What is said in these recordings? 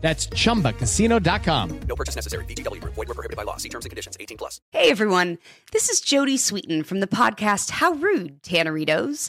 That's chumbacasino.com. No purchase necessary. VGW Group. Void were prohibited by law. See terms and conditions. 18 plus. Hey everyone, this is Jodie Sweetin from the podcast How Rude, Tanneritos.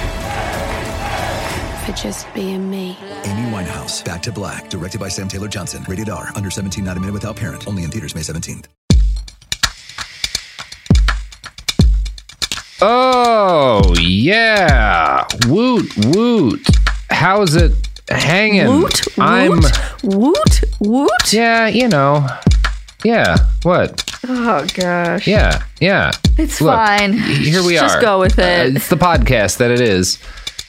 for just being me. Amy Winehouse, Back to Black, directed by Sam Taylor Johnson. Rated R, under 17, not a minute without parent. Only in theaters May 17th. Oh yeah, woot woot. How's it hanging? Woot, I'm woot, woot, woot. yeah, you know, yeah. What? Oh gosh. Yeah, yeah. It's Look, fine. Here we are. Just go with Uh, it. it's the podcast that it is.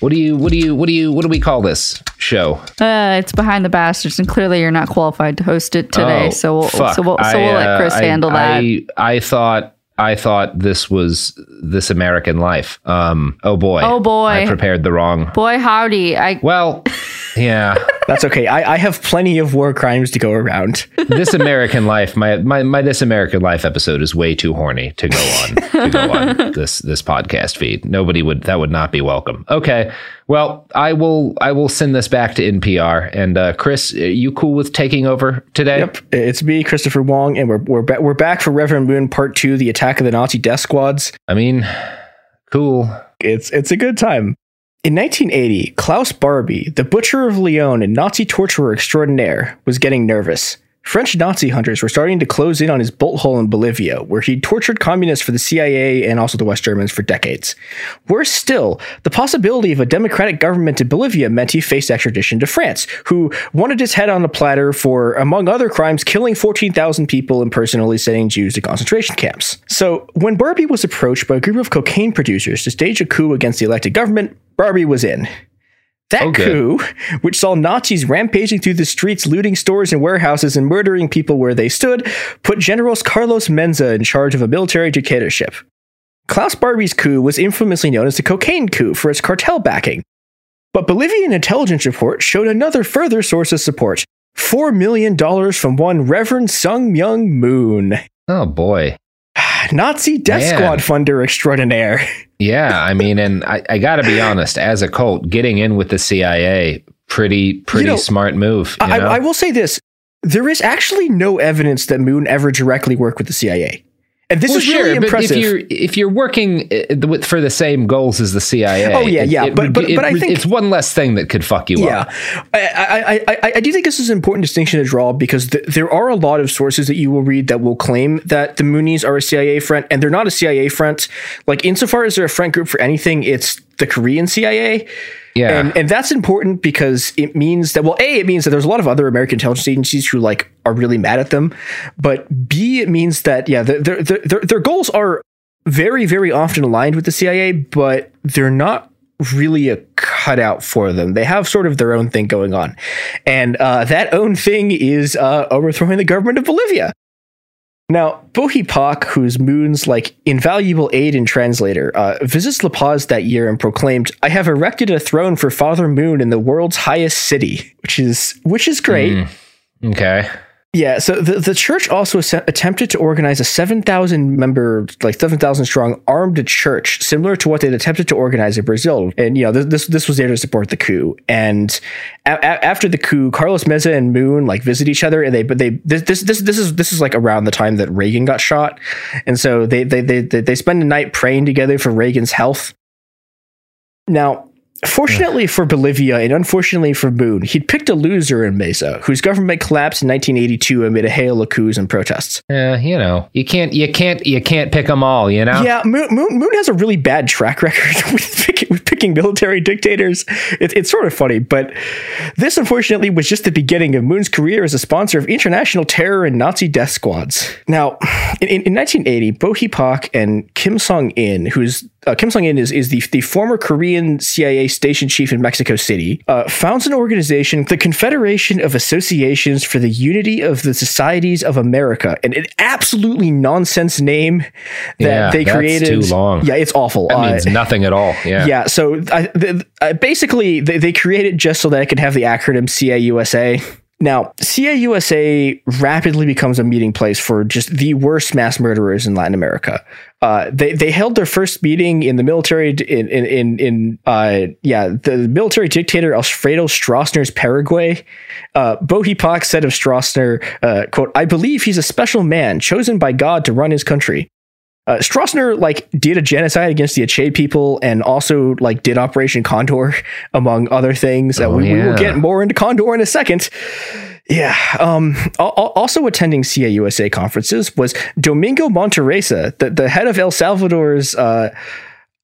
What do you? What do you? What do you? What do we call this show? Uh, it's behind the bastards, and clearly you're not qualified to host it today. Oh, so we'll, fuck. so we'll, so we'll I, let uh, Chris I- handle that. I, I thought I thought this was this American life. Um. Oh boy. Oh, boy. I prepared the wrong. Boy, howdy! I Well, yeah. That's okay. I, I have plenty of war crimes to go around. this American Life, my, my my This American Life episode is way too horny to go on to go on this this podcast feed. Nobody would that would not be welcome. Okay, well I will I will send this back to NPR. And uh, Chris, are you cool with taking over today? Yep, it's me, Christopher Wong, and we're we're, ba- we're back for Reverend Moon Part Two: The Attack of the Nazi Death Squads. I mean, cool. It's it's a good time. In 1980, Klaus Barbie, the butcher of Lyon and Nazi torturer extraordinaire, was getting nervous. French Nazi hunters were starting to close in on his bolt hole in Bolivia, where he tortured communists for the CIA and also the West Germans for decades. Worse still, the possibility of a democratic government in Bolivia meant he faced extradition to France, who wanted his head on a platter for, among other crimes, killing 14,000 people and personally sending Jews to concentration camps. So, when Barbie was approached by a group of cocaine producers to stage a coup against the elected government, Barbie was in. That Oh, coup, which saw Nazis rampaging through the streets, looting stores and warehouses, and murdering people where they stood, put Generals Carlos Meza in charge of a military dictatorship. Klaus Barbie's coup was infamously known as the cocaine coup for its cartel backing. But Bolivian intelligence report showed another further source of support $4 million from one Reverend Sun Myung Moon, Oh boy. Nazi death Man. squad funder extraordinaire. Yeah, I mean, and I, I got to be honest. As a cult, getting in with the CIA, pretty pretty know, smart move. You I, know? I will say this there is actually no evidence that Moon ever directly worked with the CIA. And this Well, is really but impressive. if you're if you're working uh, for the same goals as the CIA, Oh, yeah, yeah, it but- but- but I think- it's one less thing that could fuck you yeah, up. I, I, I, I, I do think this is an important distinction to draw because th- there are a lot of sources that you will read that will claim that the Moonies are a CIA front, and they're not a CIA front. Like insofar as they're a front group for anything, it's the Korean CIA. Yeah. And and that's important because it means that well, A, it means that there's a lot of other American intelligence agencies who like are really mad at them. But B, it means that yeah, their their their, their goals are very, very often aligned with the CIA, but they're not really a cutout for them. They have sort of their own thing going on. And uh, that own thing is uh, overthrowing the government of Bolivia. Now, Bo Hi Pak, who's Moon's like invaluable aide and translator, uh, visits La Paz that year and proclaimed, "I have erected a throne for Father Moon in the world's highest city," which is which is great. Mm, okay. Yeah, so the, the church also attempted to organize a 7,000 member, like 7,000 strong armed church, similar to what they'd attempted to organize in Brazil. And, you know, this this was there to support the coup. And a- a- after the coup, Carlos Meza and Moon like visit each other and they, but they, this, this, this, this is, this is like around the time that Reagan got shot. And so they, they, they, they, they spend a night praying together for Reagan's health. Now, Fortunately for Bolivia and unfortunately for Moon, he'd picked a loser in Meza, whose government collapsed in 1982 amid a hail of coups and protests. Yeah, you know, you can't, you can't, you can't pick them all. You know. Yeah, Moon, Moon, Moon has a really bad track record with picking, with picking military dictators. It, it's sort of funny, but this unfortunately was just the beginning of Moon's career as a sponsor of international terror and Nazi death squads. Now, in, in 1980, Bo Hi Pak and Kim Song In, who's uh, Kim Song In is, is the, the former Korean CIA station chief in Mexico City, uh, founds an organization, the Confederation of Associations for the Unity of the Societies of America, and an absolutely nonsense name that Yeah, they that's created. too long. Yeah, it's awful. That Uh, means nothing at all. Yeah. yeah, so I, th- uh, basically, they, they created just so that it could have the acronym CAUSA. Now, CAUSA rapidly becomes a meeting place for just the worst mass murderers in Latin America. Uh, they they held their first meeting in the military in in in, in uh, yeah the military dictator Alfredo Stroessner's Paraguay. Uh, Bo Hi Pak said of Stroessner, uh, "quote I believe he's a special man chosen by God to run his country." Uh, Stroessner like did a genocide against the Aché people and also like did Operation Condor among other things. Uh, Oh, we, we will get more into Condor in a second. Yeah. Um, al- al- also attending CAUSA conferences was Domingo Monterrosa, the, the head of El Salvador's uh,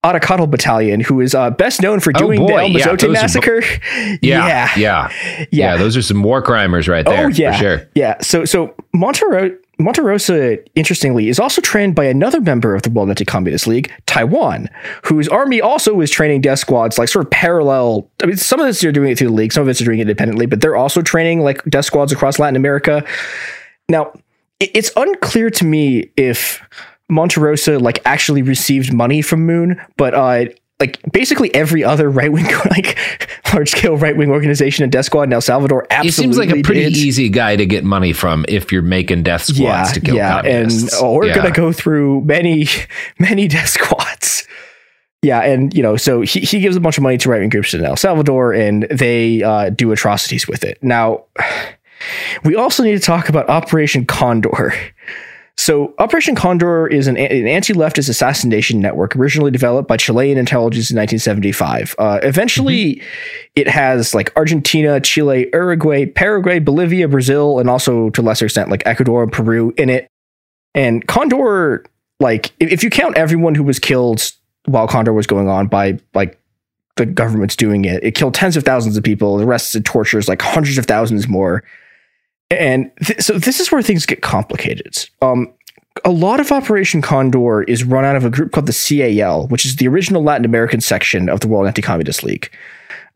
Battalion, who is uh, best known for Oh, doing boy, the El yeah, Mozote are- massacre. Yeah. Yeah. Yeah. Those are some war crimers right there. Oh yeah, For sure. yeah. So so Montero Monterrosa, interestingly, is also trained by another member of the World Anti-Communist League, Taiwan, whose army also is training death squads, like sort of parallel. I mean, some of this are doing it through the league, some of it's doing it independently, but they're also training like death squads across Latin America. Now, it's unclear to me if Monterrosa like actually received money from Moon, but uh like basically every other right wing like large scale right wing organization in Death Squad in El Salvador He absolutely seems like a pretty did. easy guy to get money from if you're making death squads yeah, to kill yeah, and oh, we're Yeah. gonna go through many, many death squads. Yeah, and you know, so he, he gives a bunch of money to right wing groups in El Salvador, and they uh, do atrocities with it. Now, we also need to talk about Operation Condor. So, Operation Condor is an, an anti-leftist assassination network originally developed by Chilean intelligence in 1975. Uh, eventually, it has like Argentina, Chile, Uruguay, Paraguay, Bolivia, Brazil, and also to a lesser extent like Ecuador and Peru in it. And Condor, like, if, you count everyone who was killed while Condor was going on by like the government's doing it, it killed tens of thousands of people. The rest it tortures like hundreds of thousands more. And th- so this is where things get complicated. Um, a lot of Operation Condor is run out of a group called the CAL, which is the original Latin American section of the World Anti-Communist League.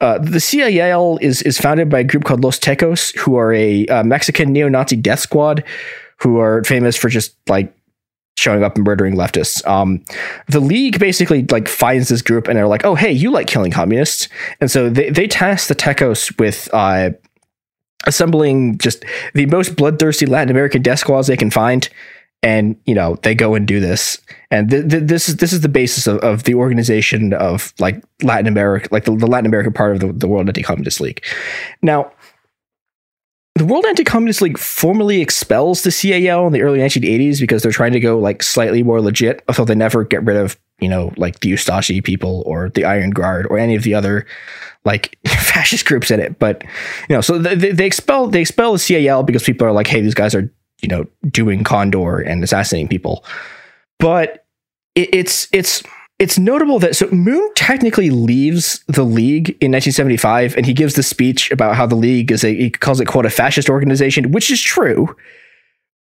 Uh, the CAL is is founded by a group called Los Tecos, who are a uh, Mexican neo-Nazi death squad, who are famous for just like showing up and murdering leftists. Um, the League basically like finds this group and they're like, "Oh, hey, you like killing communists," and so they they task the Tecos with uh, assembling just the most bloodthirsty Latin American death squads they can find. And you know they go and do this, and th- th- this is this is the basis of, of the organization of like Latin America, like the, the Latin American part of the, the World Anti-Communist League. Now, the World Anti-Communist League formally expels the CAL in the early 1980s because they're trying to go like slightly more legit, although they never get rid of you know like the Ustashi people or the Iron Guard or any of the other like fascist groups in it. But you know, so they, they expel they expel the CAL because people are like, hey, these guys are you know doing Condor and assassinating people. But it, it's it's it's notable that so Moon technically leaves the league in 1975, and he gives the speech about how the league is a he calls it quote a fascist organization, which is true.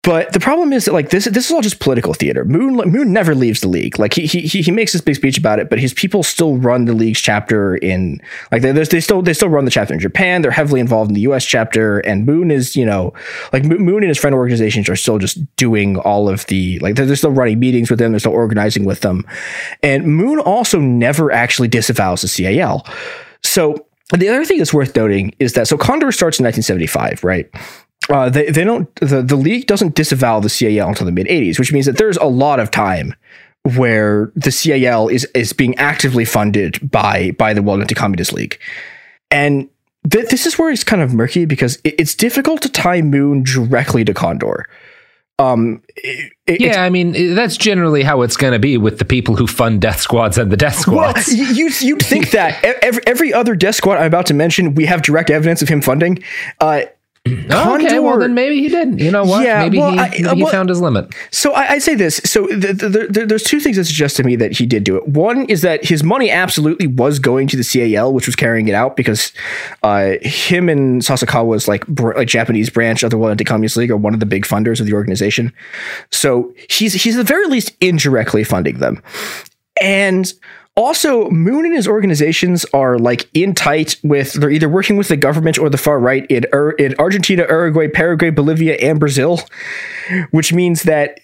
But the problem is that like this this is all just political theater. Moon Moon never leaves the league. Like he he he makes this big speech about it, but his people still run the league's chapter in like they they still they still run the chapter in Japan. They're heavily involved in the U.S. chapter, and Moon is you know like Moon and his friend organizations are still just doing all of the like they're, they're still running meetings with them. They're still organizing with them, and Moon also never actually disavows the CAL. So the other thing that's worth noting is that so Condor starts in 1975, right? Uh, they, they don't the, the league doesn't disavow the CAL until the mid 80s, which means that there's a lot of time where the CAL is is being actively funded by by the World Anti-Communist League, and th- this is where it's kind of murky because it, it's difficult to tie Moon directly to Condor. Um, it, yeah, I mean that's generally how it's going to be with the people who fund death squads and the death squads. Well, you you'd think that every, every other death squad I'm about to mention, we have direct evidence of him funding. Uh, Condor, okay, well then maybe he didn't. You know what? Yeah, maybe well, he, I, maybe he well, found his limit. So I, I say this. So the, the, the, there's two things that suggest to me that he did do it. One is that his money absolutely was going to the CAL, which was carrying it out because uh, him and Sasakawa's like br- like Japanese branch of the World Anti-Communist League are one of the big funders of the organization. So he's he's at the very least indirectly funding them, and also, Moon and his organizations are like in tight with, they're either working with the government or the far right in, Ur- in Argentina, Uruguay, Paraguay, Bolivia, and Brazil, which means that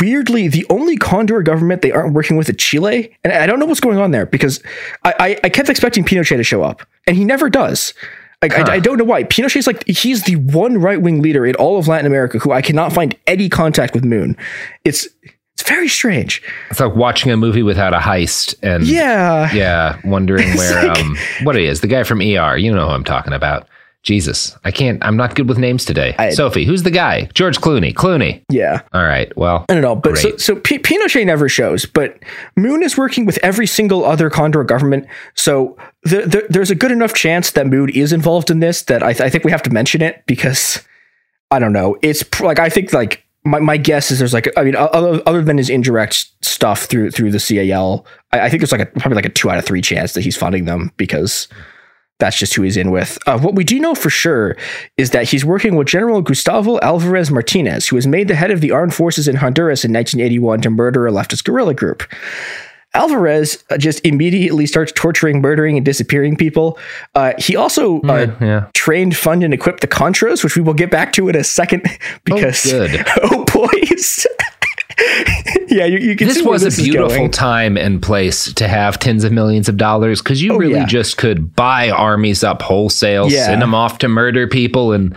weirdly, the only Condor government they aren't working with is Chile. And I don't know what's going on there because I, I, I kept expecting Pinochet to show up, and he never does. Like, huh. I, I, don't know why. Pinochet's like, he's the one right wing leader in all of Latin America who I cannot find any contact with Moon. It's very strange. It's like watching a movie without a heist and yeah, yeah, wondering where like, um what it is. The guy from ER, you know who I'm talking about. Jesus, I can't. I'm not good with names today. I, Sophie, who's the guy? George Clooney. Clooney. Yeah. All right. Well, I don't know, but great. so, so P- Pinochet never shows, but Moon is working with every single other Condor government. So the, the, there's a good enough chance that Moon is involved in this that I, th- I think we have to mention it because I don't know. It's pr- like I think like my, my guess is there's like I mean other, other than his indirect stuff through through the CAL, I, I think there's like a probably like a two out of three chance that he's funding them because that's just who he's in with. Uh, what we do know for sure is that he's working with General Gustavo Alvarez Martinez, who was made the head of the armed forces in Honduras in 1981 to murder a leftist guerrilla group. Alvarez uh, just immediately starts torturing, murdering, and disappearing people. Uh, he also uh, yeah, yeah. trained, funded, and equipped the Contras, which we will get back to in a second because oh, good. oh boys. yeah, you, you can this was this a beautiful time and place to have tens of millions of dollars because you oh, really yeah. just could buy armies up wholesale, send them off to murder people and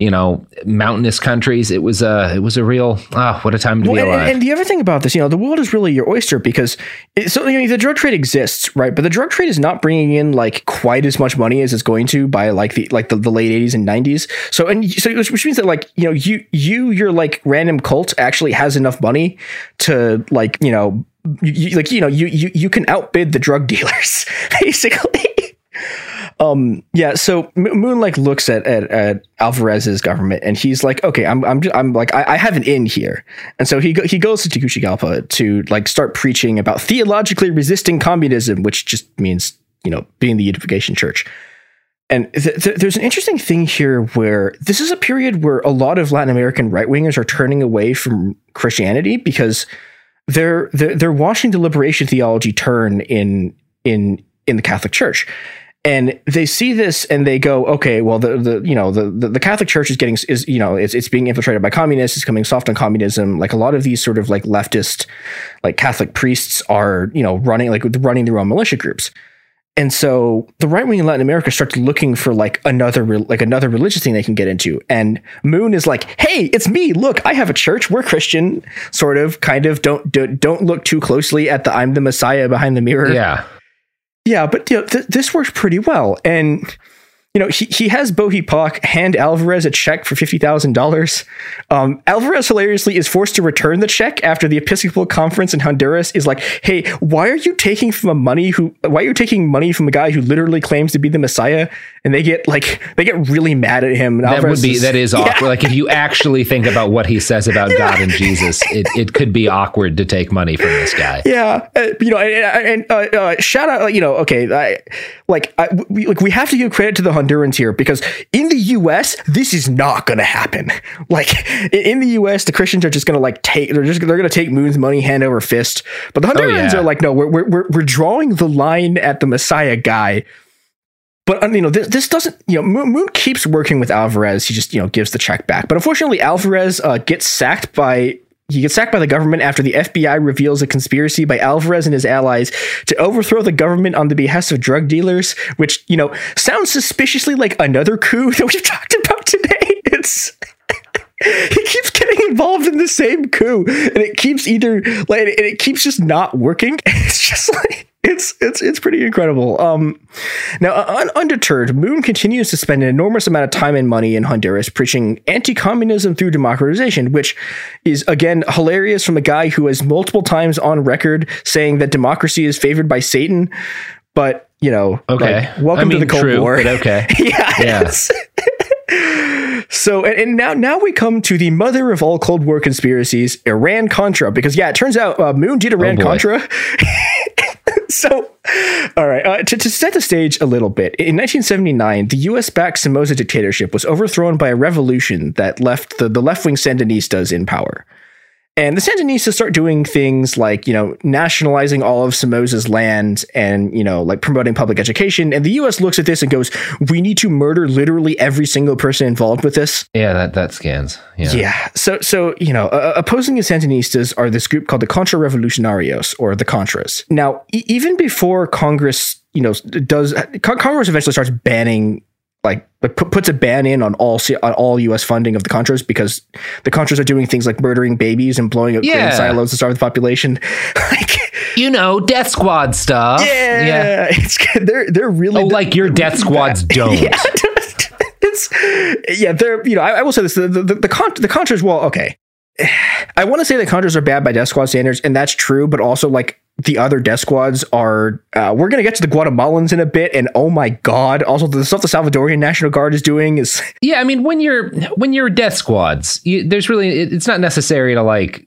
you know mountainous countries. It was a it was a real ah what a time to Well, be and, alive. and the other thing about this, you know, the world is really your oyster because it, so you know, the drug trade exists, right? But the drug trade is not bringing in like quite as much money as it's going to by like the like the, the late eighties and nineties. So and so which which means that like you know you you your like random cult actually has enough money to like you know you, you- like you know you you you can outbid the drug dealers basically. Um. Yeah. So Moon like looks at, at at Alvarez's government, and he's like, "Okay, I'm I'm I'm like I, I have an in here," and so he go, he goes to Tegucigalpa to like start preaching about theologically resisting communism, which just means you know being the unification church. And th- th- there's an interesting thing here where this is a period where a lot of Latin American right wingers are turning away from Christianity because they're, they're they're watching the liberation theology turn in in in the Catholic Church, and they see this and they go, okay, well the the you know the the, the Catholic Church is getting is you know it's it's being infiltrated by communists, it's coming soft on communism. Like a lot of these sort of like leftist like Catholic priests are you know running like running their own militia groups. And so the right wing in Latin America starts looking for like another like another religious thing they can get into. And Moon is like, "Hey, it's me. Look, I have a church. We're Christian, sort of, kind of. Don't don't, don't look too closely at the I'm the Messiah behind the mirror." yeah. Yeah, but you know, th- this works pretty well. And you know, he, he has Bo Hi Pak hand Alvarez a check for fifty thousand dollars. Um, Alvarez hilariously is forced to return the check after the Episcopal Conference in Honduras is like, "Hey, why are you taking from a money who? Why are you taking money from a guy who literally claims to be the Messiah?" And they get like they get really mad at him. And That Alvarez would be that is Yeah. awkward. Like if you actually think about what he says about God and Jesus, it, it could be awkward to take money from this guy. Yeah, uh, you know, and, and uh, uh, shout out, you know, okay, I, like, I, we, like we have to give credit to the Hondurans here because in the U.S. this is not going to happen. Like in the U.S., the Christians are just going to like take they're just they're going to take Moon's money hand over fist. But the Hondurans yeah. are like, no, we're we're we're, we're drawing the line at the Messiah guy. But you know this, this doesn't you know Moon, Moon keeps working with Alvarez. He just you know gives the check back. But unfortunately, Alvarez uh, gets sacked by he gets sacked by the government after the FBI reveals a conspiracy by Alvarez and his allies to overthrow the government on the behest of drug dealers, which, you know, sounds suspiciously like another coup that we've talked about today. It's he keeps getting involved in the same coup and it keeps either like and it keeps just not working. It's just like it's it's it's pretty incredible. Um, now, un- undeterred, Moon continues to spend an enormous amount of time and money in Honduras preaching anti-communism through democratization, which is again hilarious from a guy who has multiple times on record saying that democracy is favored by Satan. But you know, Okay. like, welcome I mean, to the Cold true, War. but okay. yeah. Yeah. it's- so and, and now now we come to the mother of all Cold War conspiracies, Iran Contra, because yeah, it turns out uh, Moon did Iran boy. Contra. so, all right, uh, to, to set the stage a little bit, in 1979, the U.S. backed Somoza dictatorship was overthrown by a revolution that left the, the left wing Sandinistas in power. And the Sandinistas start doing things like, you know, nationalizing all of Somoza's land and, you know, like promoting public education. And the US looks at this and goes, we need to murder literally every single person involved with this. Yeah, that that scans. Yeah. Yeah. So, so you know, uh, opposing the Sandinistas are this group called the Contra Revolucionarios or the Contras. Now, e- even before Congress, you know, does Con- Congress eventually starts banning, like, like pu- puts a ban in on all C- on all U.S. funding of the Contras because the Contras are doing things like murdering babies and blowing up grain Yeah. silos to starve the population. like, You know, Death Squad stuff. yeah, it's they're they're really Oh, like your Death Squads don't. yeah. it's yeah, they're you know, I, I will say this: the the the, the, con- the Contras. Well, okay, I want to say that Contras are bad by Death Squad standards, and that's true. But also, like the other Death Squads are. Uh, we're gonna get to the Guatemalans in a bit, and oh my god! Also, the stuff the Salvadorian National Guard is doing is Yeah, I mean, when you're when you're Death Squads, you, there's really it, it's not necessary to like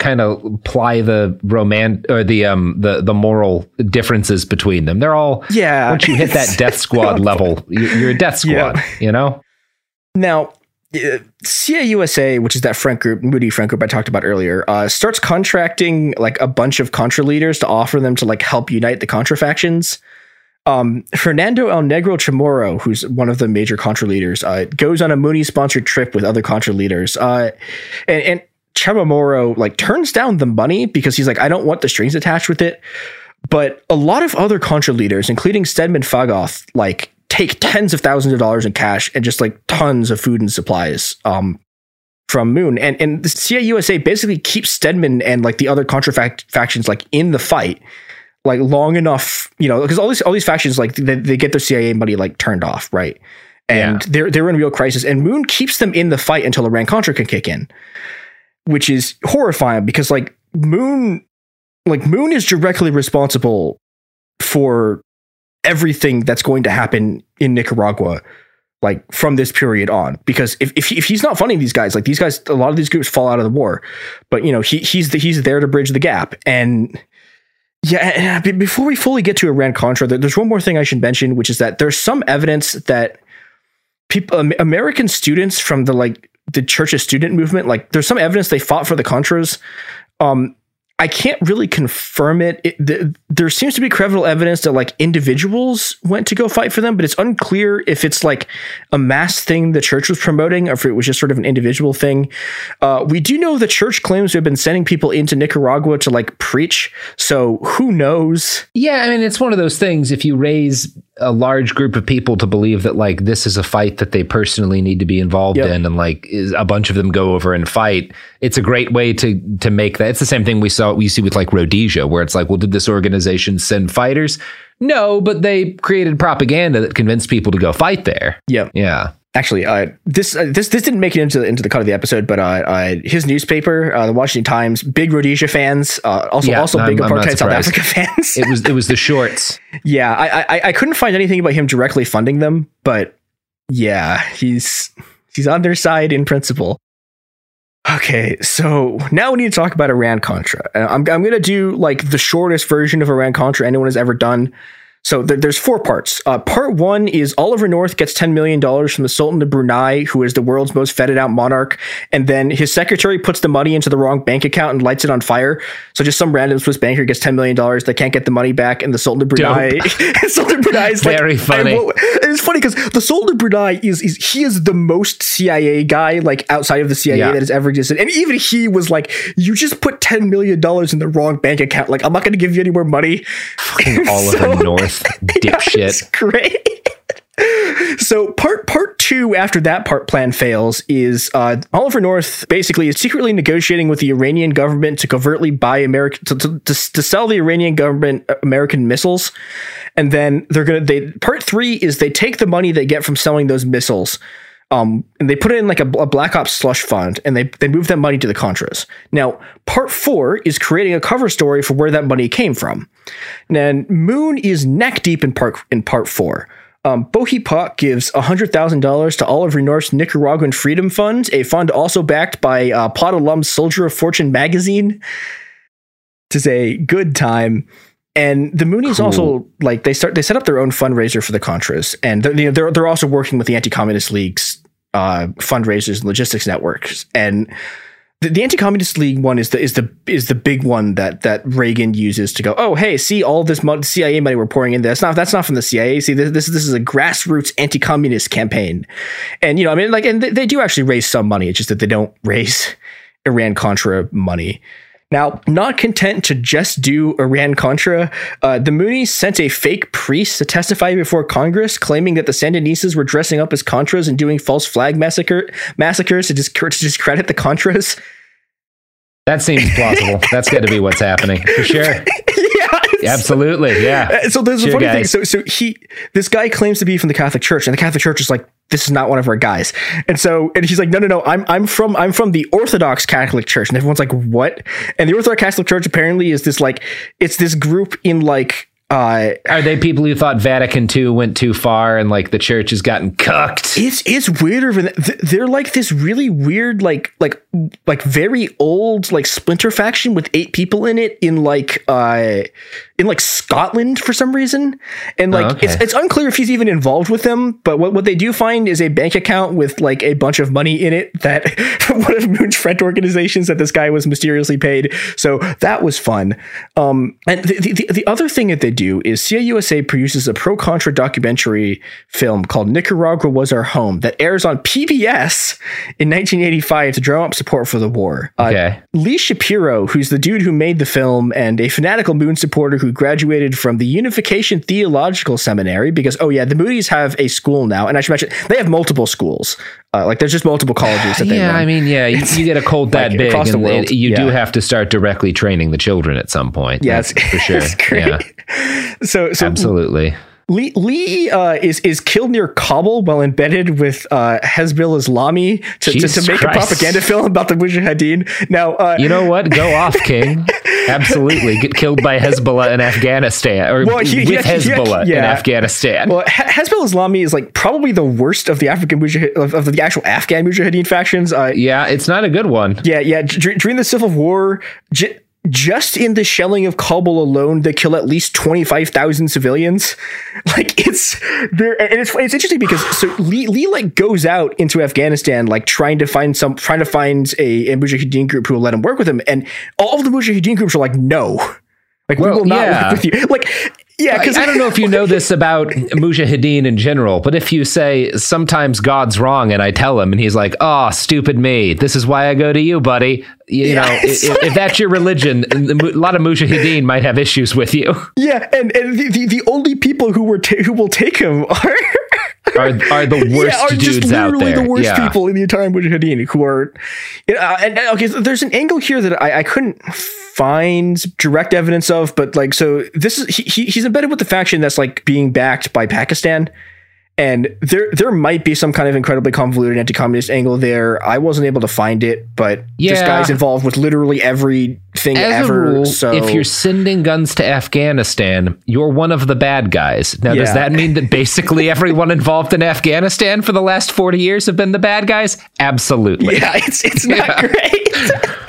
kind of ply the roman or the um the the moral differences between them. They're all Yeah. Once you hit that Death Squad level, you- you're a Death Yeah. Squad. You know. Now, CAUSA, which is that front group, Moonie front group I talked about earlier, uh, starts contracting like a bunch of Contra leaders to offer them to like help unite the Contra factions. Um, Fernando El Negro Chamorro, who's one of the major Contra leaders, uh, goes on a Moonie sponsored trip with other Contra leaders. Uh, and, and Chamorro like turns down the money because he's like, I don't want the strings attached with it. But a lot of other Contra leaders, including Stedman Fagoth, like take tens of thousands of dollars in cash and just like tons of food and supplies um, from Moon. And and the CAUSA basically keeps Stedman and like the other Contra fac- factions like in the fight like long enough, you know, because all these all these factions like they, they get their CIA money like turned off, right? And Yeah. they're they're in real crisis. And Moon keeps them in the fight until Iran Contra can kick in, which is horrifying because like Moon, like Moon is directly responsible for everything that's going to happen in Nicaragua, like from this period on. Because if if, if he's not funding these guys, like these guys, a lot of these groups fall out of the war. But you know, he he's the, he's there to bridge the gap. And yeah, and before we fully get to Iran Contra, there's one more thing I should mention, which is that there's some evidence that people, American students from the like the church's student movement, like there's some evidence they fought for the Contras. Um, I can't really confirm it. it th- there seems to be credible evidence that like individuals went to go fight for them, but it's unclear if it's like a mass thing the church was promoting or if it was just sort of an individual thing. Uh, we do know the church claims to have been sending people into Nicaragua to like preach. So who knows? Yeah, I mean, it's one of those things. If you raise a large group of people to believe that like this is a fight that they personally need to be involved Yep. in, and like is a bunch of them go over and fight, it's a great way to to make that. It's the same thing we saw we see with like Rhodesia, where it's like, well, did this organization send fighters? No, but they created propaganda that convinced people to go fight there. Yep. Yeah. Actually, uh, this uh, this this didn't make it into the, into the cut of the episode, but uh, uh, his newspaper, uh, the Washington Times, big Rhodesia fans, uh, also Yeah, also I'm- big apartheid South. Africa fans. It was it was the shorts. yeah, I, I I couldn't find anything about him directly funding them, but yeah, he's he's on their side in principle. Okay, so now we need to talk about Iran Contra. I'm I'm gonna do like the shortest version of Iran Contra anyone has ever done. So there, there's four parts. Uh, part one is Oliver North gets $10 million from the Sultan of Brunei, who is the world's most feted out monarch. And then his secretary puts the money into the wrong bank account and lights it on fire. So just some random Swiss banker gets $10 million. They can't get the money back. And the Sultan of Brunei, Sultan of Brunei is Very like, funny. It's funny because the Sultan of Brunei is, is, he is the most CIA guy, like outside of the CIA Yeah. that has ever existed. And even he was like, you just put $10 million in the wrong bank account. Like, I'm not going to give you any more money. Oliver So- North, dipshit. It's great. so part part two after that part plan fails is uh, Oliver North basically is secretly negotiating with the Iranian government to covertly buy American to, to, to, to sell the Iranian government uh, American missiles, and then they're gonna they part three is they take the money they get from selling those missiles. Um, and they put it in like a, a black ops slush fund and they, they move that money to the Contras. Now, part four is creating a cover story for where that money came from. And Moon is neck deep in part in part four. Um, Bo Hi Pak gives $100,000 to Oliver North's Nicaraguan Freedom Fund, a fund also backed by uh, Pot alum Soldier of Fortune magazine. Is a good time. And the Moonies Cool. also like they start they set up their own fundraiser for the Contras, and they're, you know, they're they're also working with the Anti-Communist League's uh, fundraisers and logistics networks. And the, the Anti-Communist League one is the is the is the big one that that Reagan uses to go. Oh, hey, see all this CIA money we're pouring in. That's not that's not from the CIA. See, this this, this is a grassroots anti-communist campaign, and you know, I mean, like, and they do actually raise some money. It's just that they don't raise Iran Contra money. Now, not content to just do Iran Contra, uh, the Moonies sent a fake priest to testify before Congress, claiming that the Sandinistas were dressing up as Contras and doing false flag massacre massacres to, dis- to discredit the Contras. That seems plausible. That's got to be what's happening for sure. Absolutely, yeah. Uh, So there's a Sure, funny thing. So so he this guy claims to be from the Catholic Church, and the Catholic Church is like, this is not one of our guys. And so and he's like, no, no, no, I'm I'm from I'm from the Orthodox Catholic Church, and everyone's like, what? And the Orthodox Catholic Church apparently is this like it's this group in like uh Are they people who thought Vatican II went too far and like the church has gotten cucked? it's it's weirder than th- they're like this really weird like like like very old like splinter faction with eight people in it in like uh in like Scotland for some reason and like Oh, okay. it's it's unclear if he's even involved with them but what, what they do find is a bank account with like a bunch of money in it that one of Moon's friend organizations that this guy was mysteriously paid so that was fun um and the the, the other thing that they do is CAUSA produces a pro contra documentary film called Nicaragua Was Our Home that airs on PBS in 1985 to drum up support for the war. Uh, Lee Shapiro, who's the dude who made the film and a fanatical Moon supporter who graduated from the Unification Theological Seminary, because, oh yeah, the Moonies have a school now. And I should mention, they have multiple schools. Uh, like, there's just multiple colleges that they Yeah, run. I mean, yeah, you, you get a cold that Like, big, across the world, you do have to start directly training the children at some point. Yeah, That's for sure. Yeah, so, so absolutely. Lee, Lee uh, is is killed near Kabul while embedded with uh, Hezbollah Islami to, to, to make Christ. a propaganda film about the Mujahideen. Now, uh, You know what? Go off, King. Absolutely, get killed by Hezbollah in Afghanistan, or Well, he- with he- he- Hezbollah in. Afghanistan. well, He- Hezbollah Islami is like probably the worst of the African Mujahid, of, of the actual Afghan Mujahideen factions. Uh, yeah, it's not a good one. yeah, yeah. d- during the civil war, j- just in the shelling of Kabul alone, they kill at least twenty five thousand civilians. Like it's there, and it's it's interesting because so Lee Lee like goes out into Afghanistan like trying to find some trying to find a, a Mujahideen group who will let him work with him, and all of the Mujahideen groups are like, no, like Well, we will not yeah. work with you. Like, yeah, because I don't know if you know this about Mujahideen in general, but if you say sometimes God's wrong, and I tell him, and he's like, "Oh, stupid me! This is why I go to you, buddy." You Yeah, know, if, if that's your religion, a lot of Mujahideen might have issues with you. Yeah, and and the, the, the only people who were ta- who will take him are Are are the worst yeah, are just dudes out literally there? the worst yeah. people in the entire Mujahideen who are. You know, uh, and, and, okay, so there's an angle here that I, I couldn't find direct evidence of, but like, so this is he, he, he's embedded with the faction that's like being backed by Pakistan. And there, there might be some kind of incredibly convoluted anti-communist angle there. I wasn't able to find it, but this guy's involved with literally everything As ever. a rule, so if you're sending guns to Afghanistan, you're one of the bad guys. Now, does that mean that basically everyone involved in Afghanistan for the last 40 years have been the bad guys? Absolutely. yeah, it's it's not great.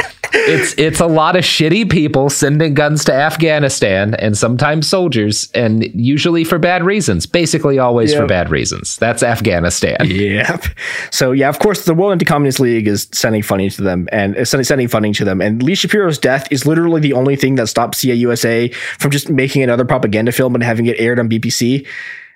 it's it's a lot of shitty people sending guns to Afghanistan and sometimes soldiers and usually for bad reasons. Basically always for bad reasons. That's Afghanistan. Yep. So yeah, of course, the World Anti-Communist League is sending funding to them and uh, sending, funding to them. And Lee Shapiro's death is literally the only thing that stopped CAUSA from just making another propaganda film and having it aired on BBC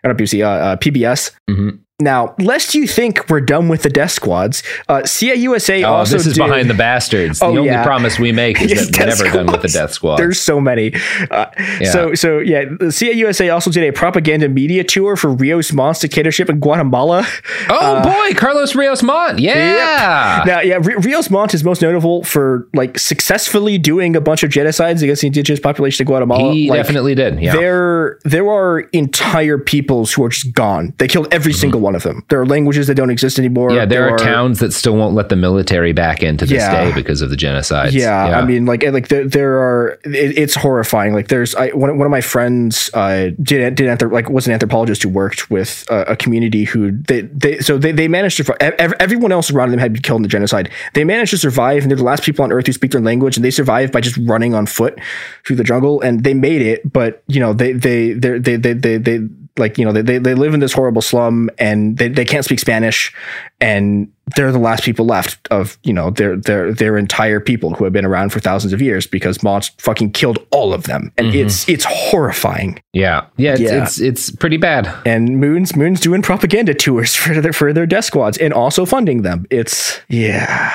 or not BBC, uh, uh, PBS. Mhm. Now, lest you think we're done with the death squads, uh, CAUSA Oh, also this is did- behind the bastards. Oh, the only yeah. promise we make is Yes, that we're never done with the death squad. There's so many. Uh, Yeah. So so yeah, the CAUSA also did a propaganda media tour for Rios Montt's dictatorship in Guatemala. oh boy, Carlos Rios Montt. Yeah. Now, yeah, R- Rios Montt is most notable for like successfully doing a bunch of genocides against the indigenous population of Guatemala. He Like, definitely did. Yeah. There, there are entire peoples who are just gone. They killed every single one of them. There are languages that don't exist anymore. Yeah, there, are, towns that still won't let the military back in to this Yeah. day because of the genocides. Yeah, I mean, like, like there, there are. It, it's horrifying. Like, there's I, one, one of my friends uh, did did anthrop- like was an anthropologist who worked with a, a community who they, they so they, they managed to ev- everyone else around them had been killed in the genocide. They managed to survive, and they're the last people on Earth who speak their language, and they survived by just running on foot through the jungle, and they made it. But you know, they they they they they they, they like you know they, they live in this horrible slum, and they, they can't speak Spanish, and they're the last people left of you know their their their entire people who have been around for thousands of years because Mott's fucking killed all of them, and mm-hmm. it's it's horrifying. yeah, yeah, it's, Yeah. it's it's pretty bad. And Moon's Moon's doing propaganda tours for their for their death squads and also funding them. It's yeah.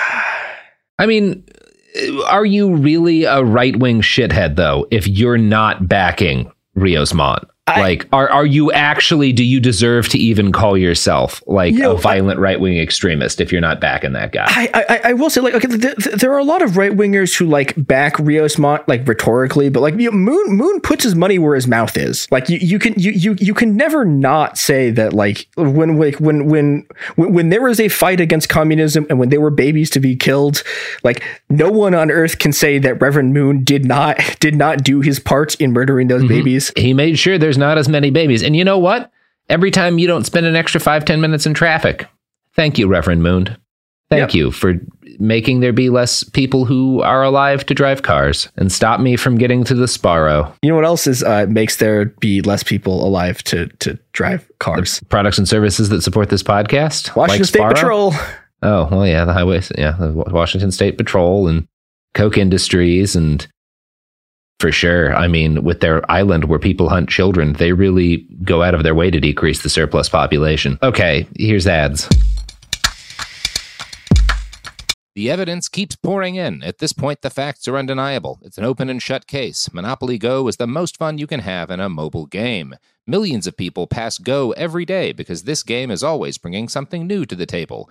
I mean, are you really a right wing shithead though? If you're not backing Rios Montt, I- like, are are you actually? Do you deserve to even call yourself like You know, a violent right wing extremist if you're not backing that guy? I, I I will say like okay, th- th- there are a lot of right wingers who like back Rios Montt like rhetorically, but like you know, Moon Moon puts his money where his mouth is. Like you, you can you, you you can never not say that like when like when when when when there was a fight against communism and when there were babies to be killed, like no one on earth can say that Reverend Moon did not did not do his part in murdering those mm-hmm. babies. he made sure there's not as many babies. And you know what? Every time you don't spend an extra five ten minutes in traffic, thank you, Reverend Moon. Thank Yep. you for making there be less people who are alive to drive cars and stop me from getting to the Sparrow. You know what else is uh, makes there be less people alive to to drive cars? Products and services that support this podcast, Washington like State Sparrow. Patrol. Oh well, yeah, the highways, yeah, the Washington State Patrol and Koch Industries, and for sure. I mean, with their island where people hunt children, they really go out of their way to decrease the surplus population. Okay, here's ads. The evidence keeps pouring in. At this point, the facts are undeniable. It's an open and shut case. Monopoly Go is the most fun you can have in a mobile game. Millions of people pass Go every day because this game is always bringing something new to the table.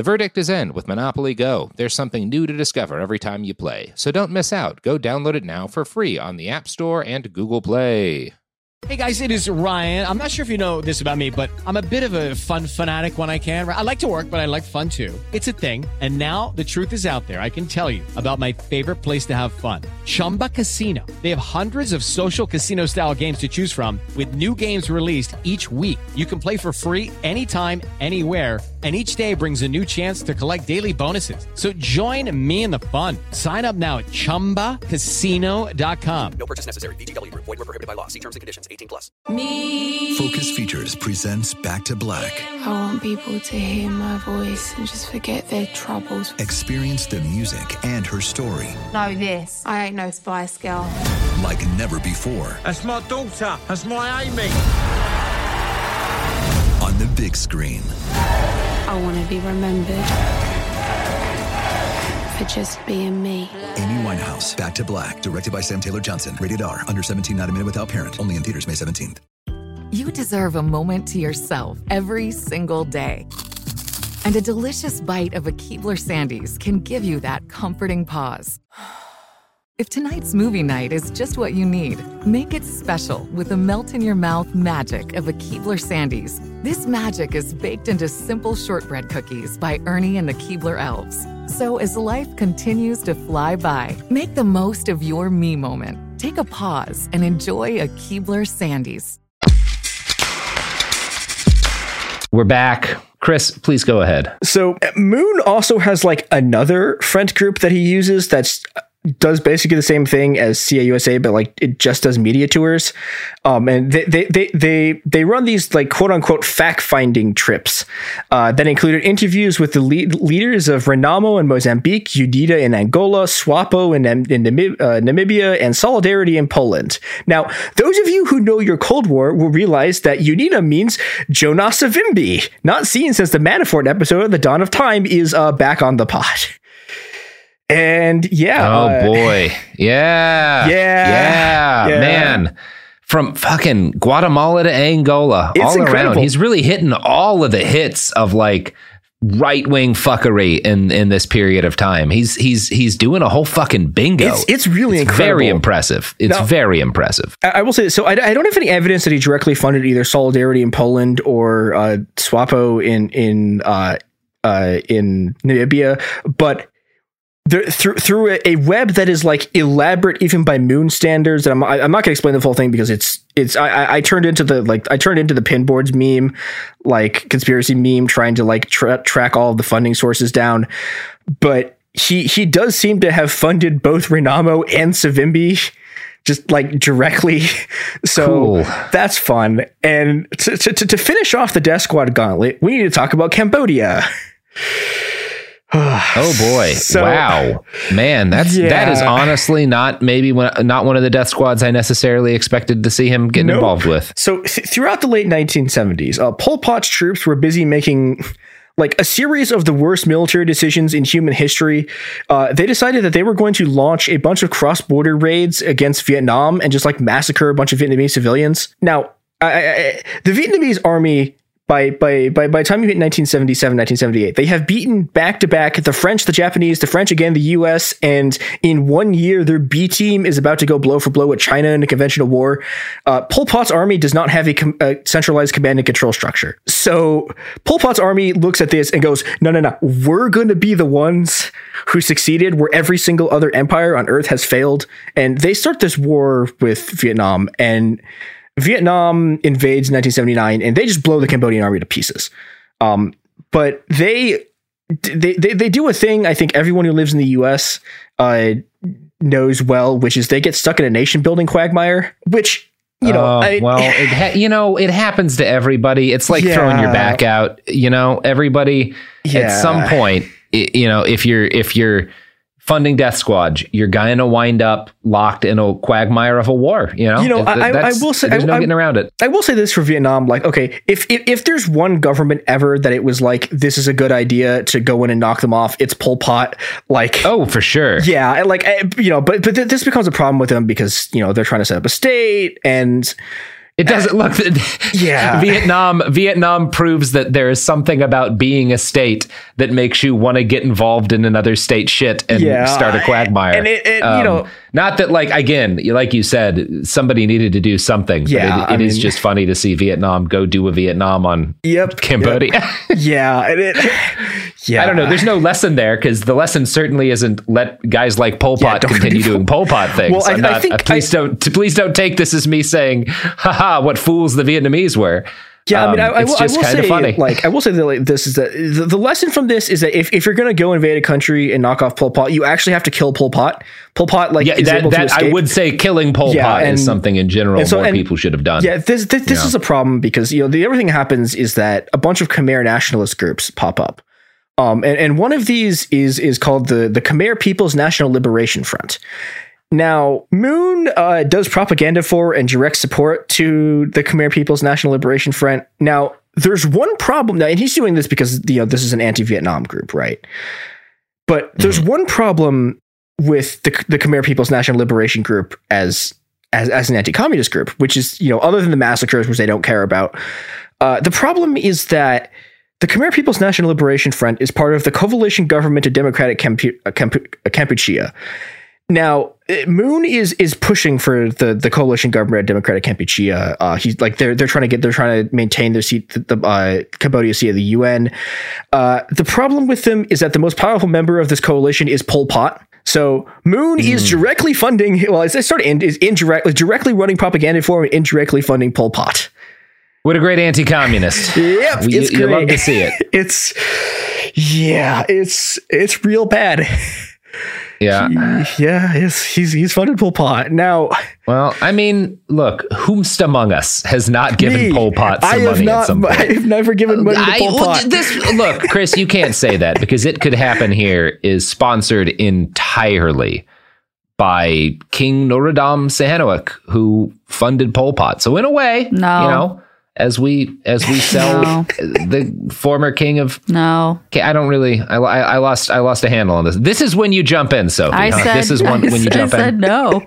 The verdict is in with Monopoly Go. There's something new to discover every time you play. So don't miss out. Go download it now for free on the App Store and Google Play. Hey guys, it is Ryan. I'm not sure if you know this about me, but I'm a bit of a fun fanatic when I can. I like to work, but I like fun too. It's a thing. And now the truth is out there. I can tell you about my favorite place to have fun Chumba Casino. They have hundreds of social casino style games to choose from, with new games released each week. You can play for free anytime, anywhere. And each day brings a new chance to collect daily bonuses. So join me in the fun. Sign up now at chumbacasino.com. No purchase necessary. VGW Group. Void were prohibited by law. See terms and conditions. 18 plus. Me. Focus Features presents Back to Black. I want people to hear my voice and just forget their troubles. Experience the music and her story Know this. I ain't no Spice Girl. like never before That's my daughter. That's my Amy. on the big screen. I want to be remembered for just being me. Amy Winehouse, Back to Black, directed by Sam Taylor Johnson. Rated R, under 17, not a minute without parent. Only in theaters May 17th. You deserve a moment to yourself every single day. And a delicious bite of a Keebler Sandies can give you that comforting pause. If tonight's movie night is just what you need, make it special with the melt in your mouth magic of a Keebler Sandies. This magic is baked into simple shortbread cookies by Ernie and the Keebler Elves. So as life continues to fly by, make the most of your me moment. Take a pause and enjoy a Keebler Sandies. We're back. Chris, please go ahead. So uh, Moon also has like another friend group that he uses that's does basically the same thing as CAUSA, but like it just does media tours. Um, and they, they, they, they, they run these like quote unquote fact finding trips uh, that included interviews with the lead, leaders of Renamo in Mozambique, UNITA in Angola, SWAPO in, in Namib- uh, Namibia, and Solidarity in Poland. Now, those of you who know your Cold War will realize that UNITA means Jonas Savimbi, not seen since the Manafort episode of The Dawn of Time is uh, back on the pot. And yeah. Oh uh, boy. Yeah. Yeah. Yeah. Yeah. Man. From fucking Guatemala to Angola, It's all around. He's really hitting all of the hits of like right wing fuckery in in this period of time. He's he's he's doing a whole fucking bingo. It's, it's really It's incredible. very impressive. It's Now- very impressive. I I will say this. So I, I don't have any evidence that he directly funded either Solidarity in Poland or uh, SWAPO in in uh, uh, in Namibia, but there, through through a, a web that is like elaborate even by Moon standards. And I'm I, I'm not going to explain the full thing because it's it's I, I- I turned into the like I turned into the pinboards meme, like conspiracy meme, trying to like tra- track all of the funding sources down, but. He he does seem to have funded both Renamo and Savimbi just like directly. So Cool. that's fun. And to, to, to finish off the Death Squad gauntlet, we need to talk about Cambodia. Oh boy! So- wow, man, that's that is honestly not maybe one, not one of the death squads I necessarily expected to see him getting Nope. involved with. So th- throughout the late 1970s, uh, Pol Pot's troops were busy making like a series of the worst military decisions in human history. Uh, they decided that they were going to launch a bunch of cross-border raids against Vietnam and just like massacre a bunch of Vietnamese civilians. Now, I, I- the Vietnamese army. By, by, by, by the time you hit 1977, 1978, they have beaten back to back the French, the Japanese, the French again, the US, and in one year, their B team is about to go blow for blow with China in a conventional war. Uh, Pol Pot's army does not have a, com- a centralized command and control structure. So Pol Pot's army looks at this and goes, no, no, no, we're going to be the ones who succeeded where every single other empire on earth has failed. And they start this war with Vietnam and Vietnam invades in 1979 and they just blow the Cambodian army to pieces. Um, but they, they, they, they do a thing I think everyone who lives in the US uh, knows well, which is they get stuck in a nation building quagmire, which, you know, Oh, I- well, it ha- you know, it happens to everybody. It's like throwing your back out. You know, everybody at some point, you know, if you're if you're funding Death Squad, you're gonna wind up locked in a quagmire of a war. You know, You know, I- I- will say- there's I- no I- getting around it. I will say this for Vietnam, like, okay, if, if if there's one government ever that it was like, this is a good idea to go in and knock them off, it's Pol Pot. Like, Oh, for sure. yeah, like eh, you know, but but th- this becomes a problem with them because you know they're trying to set up a state, and It doesn't look. Yeah. Vietnam. Vietnam proves that there is something about being a state that makes you want to get involved in another state shit and Yeah, start a quagmire. and it- it- you um, know- not that like again, like you said, somebody needed to do something. Yeah, but it, it is mean- just funny to see Vietnam go do a Vietnam on yep, Cambodia. yeah, and it, yeah. I don't know. There's no lesson there because the lesson certainly isn't let guys like Pol Pot don't continue doing Pol Pot things. Well, I- I'm I not, think uh, please I- don't please don't take this as me saying, "haha, what fools the Vietnamese were." Yeah, I mean, I, Um, I I will say, funny. like, I will say that like, this is that the, the lesson from this is that if, if you're going to go invade a country and knock off Pol Pot, you actually have to kill Pol Pot. Pol Pot, like, yeah, that, that I would say killing Pol Yeah, Pot and- is something in general so- more and- people should have done. Yeah, this this, this is a problem because you know the other thing that happens is that a bunch of Khmer nationalist groups pop up, um, and and one of these is is called the the Khmer People's National Liberation Front. Now, Moon uh, does propaganda for and direct support to the Khmer People's National Liberation Front. Now, there's one problem now, and he's doing this because you know this is an anti-Vietnam group, right? But there's one problem with the the Khmer People's National Liberation Group as as as an anti-communist group, which is you know other than the massacres which they don't care about. Uh, the problem is that the Khmer People's National Liberation Front is part of the coalition government of Democratic Campu- uh, Campu- uh, Kampuchea. Now, uh, Moon is is pushing for the, the coalition government of Democratic Kampuchea. Uh, he's like they're they're trying to get they're trying to maintain their seat the uh, Cambodia seat of the UN. Uh, the problem with them is that the most powerful member of this coalition is Pol Pot. So Moon mm. is directly funding. Well, it's sort of in, is indirectly directly running propaganda for and indirectly funding Pol Pot. What a great anti-communist! yep, you, it's you great. love to see it. it's yeah, it's it's real bad. Yeah, he, yeah, he's he's he's funded Pol Pot now. Well, I mean, look, whomst among us has not given Me, Pol Pot some I have money not, at some point? I've never given money to I- Pol well, Pot. this look, Chris, you can't say that because it could happen here is sponsored entirely by King Norodom Sihanouk, who funded Pol Pot. So in a way, No. you know, as we as we sell No. the former king of No. Okay, I don't really. I, I, I lost. I lost a handle on this. This is when you jump in, Sophie. I huh? said this is one I when you said- jump I said in. no.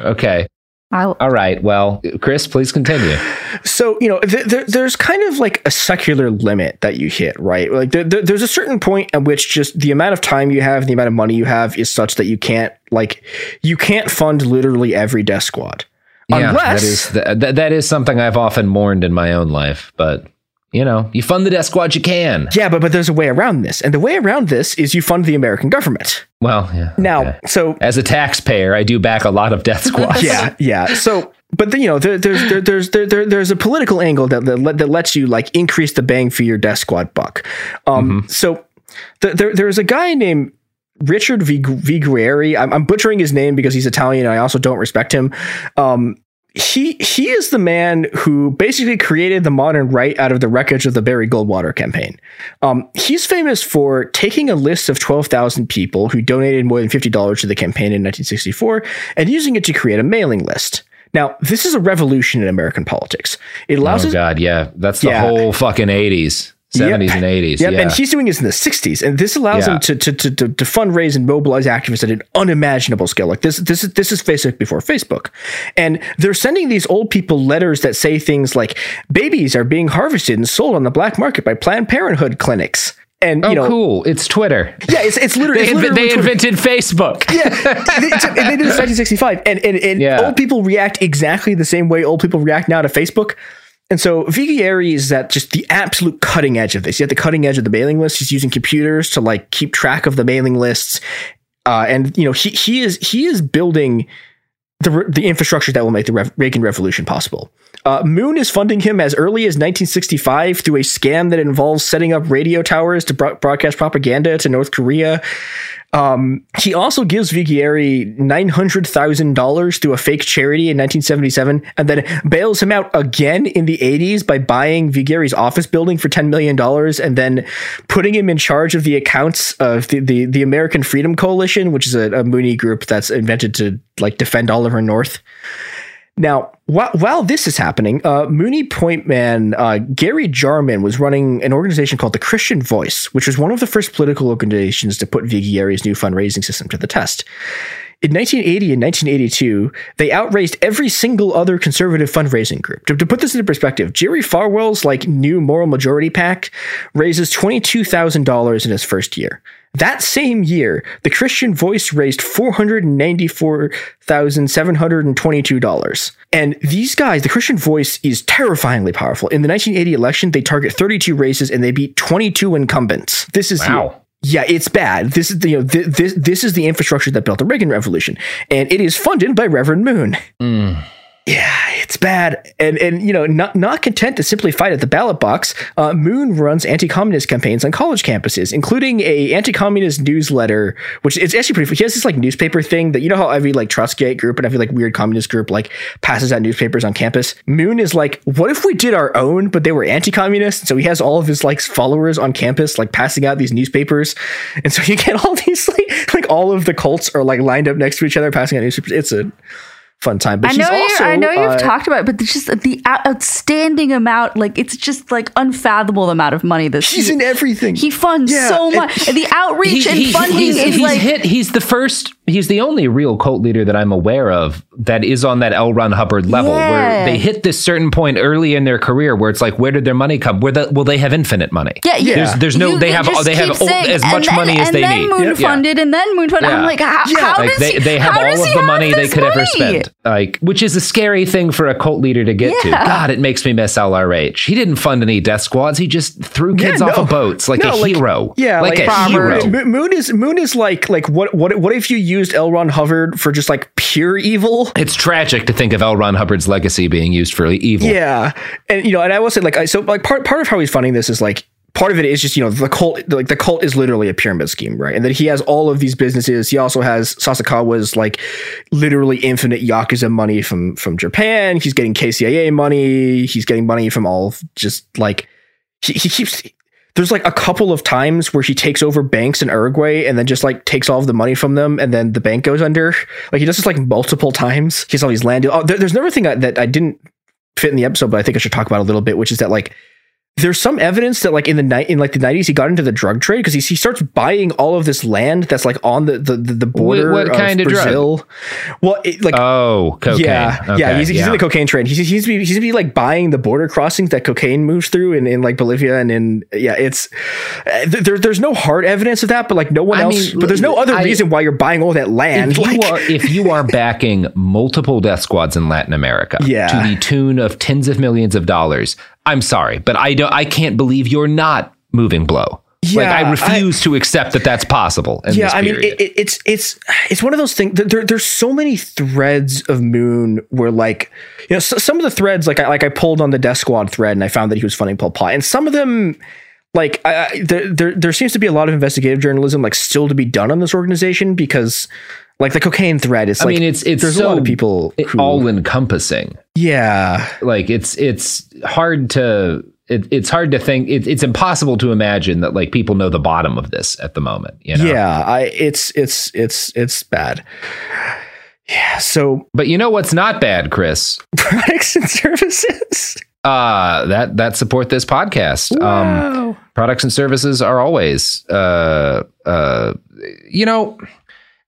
Okay. I, All right. Well, Chris, please continue. so you know th- there, there's kind of like a secular limit that you hit right like there, there- there's a certain point at which just the amount of time you have the amount of money you have is such that you can't like you can't fund literally every death squad Yeah, unless that is that, that is something I've often mourned in my own life. But you know, you fund the death squad you can. yeah but but there's a way around this and the way around this is you fund the american government Well, yeah. now okay. so as a taxpayer, I do back a lot of death squads. yeah, yeah. So, but the, you know, there, there's there, there's there, there, there's a political angle that that, that lets you like increase the bang for your death squad buck. Um, so th- there there's a guy named Richard Vig- Viguerie. I'm, I'm butchering his name because he's Italian. and I also don't respect him. Um, he he is the man who basically created the modern right out of the wreckage of the Barry Goldwater campaign. Um, he's famous for taking a list of twelve thousand people who donated more than fifty dollars to the campaign in 1964 and using it to create a mailing list. Now, this is a revolution in American politics. It allows Oh God, yeah. That's the Yeah. whole fucking eighties, seventies, and eighties. Yep, Yeah. and he's doing this in the 60s, and this allows Yeah. him to, to, to, to, fundraise and mobilize activists at an unimaginable scale. Like this, this is this is Facebook before Facebook, and they're sending these old people letters that say things like "babies are being harvested and sold on the black market by Planned Parenthood clinics." And oh, you know, cool! It's Twitter. yeah, it's it's literally, They, it's literally they invented Facebook. they, and they did this in 1965, and and, and Yeah. old people react exactly the same way old people react now to Facebook. And so Viguerie is at just the absolute cutting edge of this. He's at the cutting edge of the mailing list. He's using computers to like keep track of the mailing lists, uh, and you know he he is he is building the the infrastructure that will make the Rev- Reagan Revolution possible. Uh, Moon is funding him as early as 1965 through a scam that involves setting up radio towers to bro- broadcast propaganda to North Korea. Um, he also gives Viguerie $900,000 through a fake charity in 1977 and then bails him out again in the 80s by buying Viguerie's office building for $10 million and then putting him in charge of the accounts of the, the, the American Freedom Coalition, which is a, a Moonie group that's invented to like defend Oliver North. Now, while, while this is happening, uh, Moonie Point man uh, Gary Jarmin was running an organization called the Christian Voice, which was one of the first political organizations to put Viguerie's new fundraising system to the test. In 1980 and 1982, they outraised every single other conservative fundraising group. To, to put this into perspective, Jerry Falwell's like new Moral Majority PAC raises $22,000 in his first year. That same year, the Christian Voice raised $494,722. And these guys, the Christian Voice is terrifyingly powerful. In the 1980 election, they target 32 races and they beat 22 incumbents. This is Wow. yeah, it's bad. This is the, you know th- this this is the infrastructure that built the Reagan Revolution, and it is funded by Reverend Moon. Mm. Yeah, it's bad, and and you know not not content to simply fight at the ballot box, uh, Moon runs anti-communist campaigns on college campuses, including a anti-communist newsletter, which is actually pretty. He has this like newspaper thing that you know how every like Trotskyite group and every like weird communist group like passes out newspapers on campus. Moon is like, what if we did our own, but they were anti-communist? So he has all of his like followers on campus like passing out these newspapers, and so you get all these like like all of the cults are like lined up next to each other passing out newspapers. It's a fun time. But I know, also, I know you've uh, talked about it, but it's just the outstanding amount. Like it's just like unfathomable amount of money that He's he, in everything. He funds Yeah, so much. The outreach and funding he's, is he's like hit. He's the first. He's the only real cult leader that I'm aware of that is on that L. Ron Hubbard level, Yeah. where they hit this certain point early in their career where it's like, where did their money come? Where the, will they have infinite money? Yeah, yeah. There's, there's no. You- they have. They have saying, as much then- money as they need. Moon Yeah. and then moon funded. I'm like, how, how like does they, he? they have how all does of he the money they this could ever money? Spend like which is a scary thing for a cult leader to get to god it makes me miss lrh he didn't fund any death squads he just threw Yeah, kids off of boats like No, a hero Yeah, like, a Robert. hero Mo- Moon is Moon is like like what what what if you used L. Ron Hubbard for just like pure evil? it's tragic to think of L. Ron Hubbard's legacy being used for evil. Yeah, and you know, and I will say like I, so like part part of how he's funding this is like part of it is just you know the cult like the cult is literally a pyramid scheme right and that he has all of these businesses he also has sasakawa's like literally infinite yakuza money from from japan he's getting kcia money he's getting money from all just like he, he keeps there's like a couple of times where he takes over banks in Uruguay and then just like takes all of the money from them and then the bank goes under. Like he does this like multiple times. He has all these land. Oh, there, there's another thing that that I didn't fit in the episode, but I think I should talk about a little bit, which is that like there's some evidence that like in the night in like the 90s he got into the drug trade because he, he starts buying all of this land that's like on the the, the, border what of kind of drug? Brazil. Well, it, like Oh, cocaine. yeah, yeah, Okay, he's, he's in the cocaine trade. He's, he's be he's be like buying the border crossings that cocaine moves through in, in like Bolivia and in yeah, it's uh, there, there's no hard evidence of that, but like no one I else. mean, but there's no other I- reason why you're buying all that land. if you like, are if you are backing multiple death squads in Latin America Yeah. to the tune of tens of millions of dollars, I'm sorry, but I don't I can't believe you're not moving blow. like Yeah, I I- refuse to accept that that's possible. In yeah, I mean, it, it, it's it's it's one of those things. There, there's so many threads of Moon where, like, you know, so, some of the threads, like, I like I pulled on the Death Squad thread and I found that he was funding Pol Pot, and some of them, like, I, I, there, there there seems to be a lot of investigative journalism, like, still to be done on this organization because, like, the cocaine thread is. I Like, mean, it's it's there's so a lot of people who, all encompassing. yeah, Like it's it's hard to it, it's hard to think. It, it's impossible to imagine that like people know the bottom of this at the moment. You know? yeah. I it's it's it's it's bad. Yeah. So But you know what's not bad, Chris? products and services. Uh that that support this podcast. Um products and services are always uh uh you know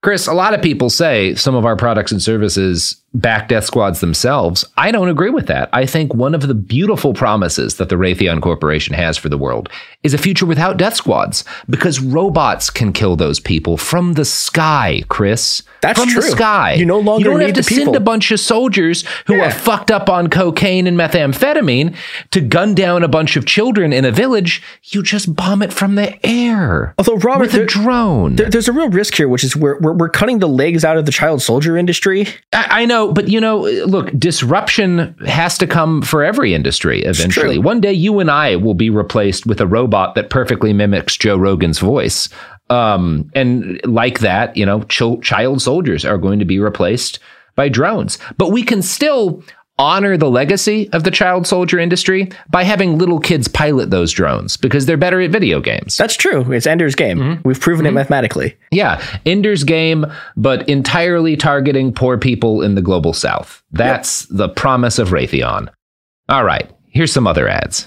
Chris, a lot of people say some of our products and services back death squads themselves. I don't agree with that. I think one of the beautiful promises that the Raytheon Corporation has for the world is a future without death squads because robots can kill those people from the sky, Chris. That's from the sky. You no longer you don't have to people. send a bunch of soldiers who are fucked up on cocaine and methamphetamine to gun down a bunch of children in a village. You just bomb it from the air. Although Robert, with a there- drone. There, there's a real risk here, which is we're, we're we're cutting the legs out of the child soldier industry. I, I know, but you know, look, disruption has to come for every industry eventually. One day, you and I will be replaced with a robot that perfectly mimics Joe Rogan's voice. Um, and like that, you know, chil- child soldiers are going to be replaced by drones. But we can still honor the legacy of the child soldier industry by having little kids pilot those drones because they're better at video games. That's true. It's Ender's game. Mm-hmm. We've proven it mathematically. Yeah, Ender's Game, but entirely targeting poor people in the global south. That's the promise of Raytheon. All right, here's some other ads.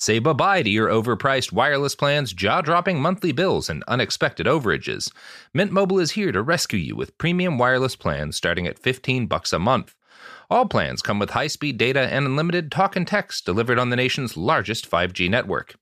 Say bye-bye to your overpriced wireless plans, jaw-dropping monthly bills, and unexpected overages. Mint Mobile is here to rescue you with premium wireless plans starting at 15 bucks a month. All plans come with high-speed data and unlimited talk and text delivered on the nation's largest 5G network.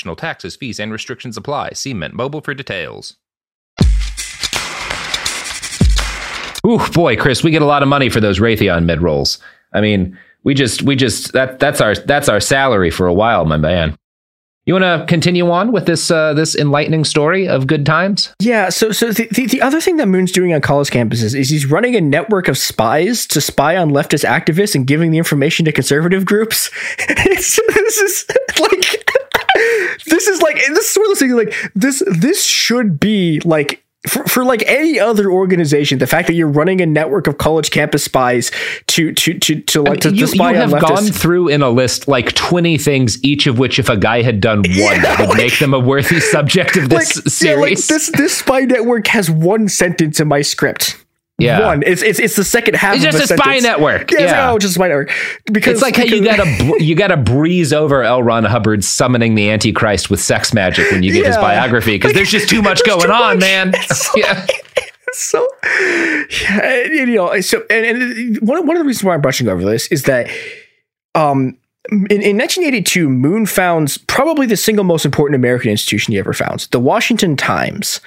Additional taxes, fees and restrictions apply. See Mint Mobile for details. Ooh, boy, Chris, we get a lot of money for those Raytheon mid rolls. I mean, we just we just that that's our that's our salary for a while, my man. You want to continue on with this uh, this enlightening story of good times? Yeah. So, so the, the, the other thing that Moon's doing on college campuses is he's running a network of spies to spy on leftist activists and giving the information to conservative groups. It's, this is like this is like this is one of those things like this this should be like for, for like any other organization, the fact that you're running a network of college campus spies to to to to like to, you, spy you have leftists. gone through in a list like 20 things, each of which, if a guy had done one, Yeah, would like- make them a worthy subject of this like, yeah, like this this spy network has one sentence in my script. Yeah. One. It's it's it's the second half. It's of just a a spy sentence. network. Yeah, it's Yeah. like, oh, just a spy network. Because it's like how you gotta you gotta breeze over L. Ron Hubbard summoning the Antichrist with sex magic when you get his biography because Like, there's just too much going too on, much. man. yeah. so yeah, and, you know so and, and one, one of the reasons why i'm brushing over this is that um in, in 1982 moon founds probably the single most important american institution he ever founds the washington times.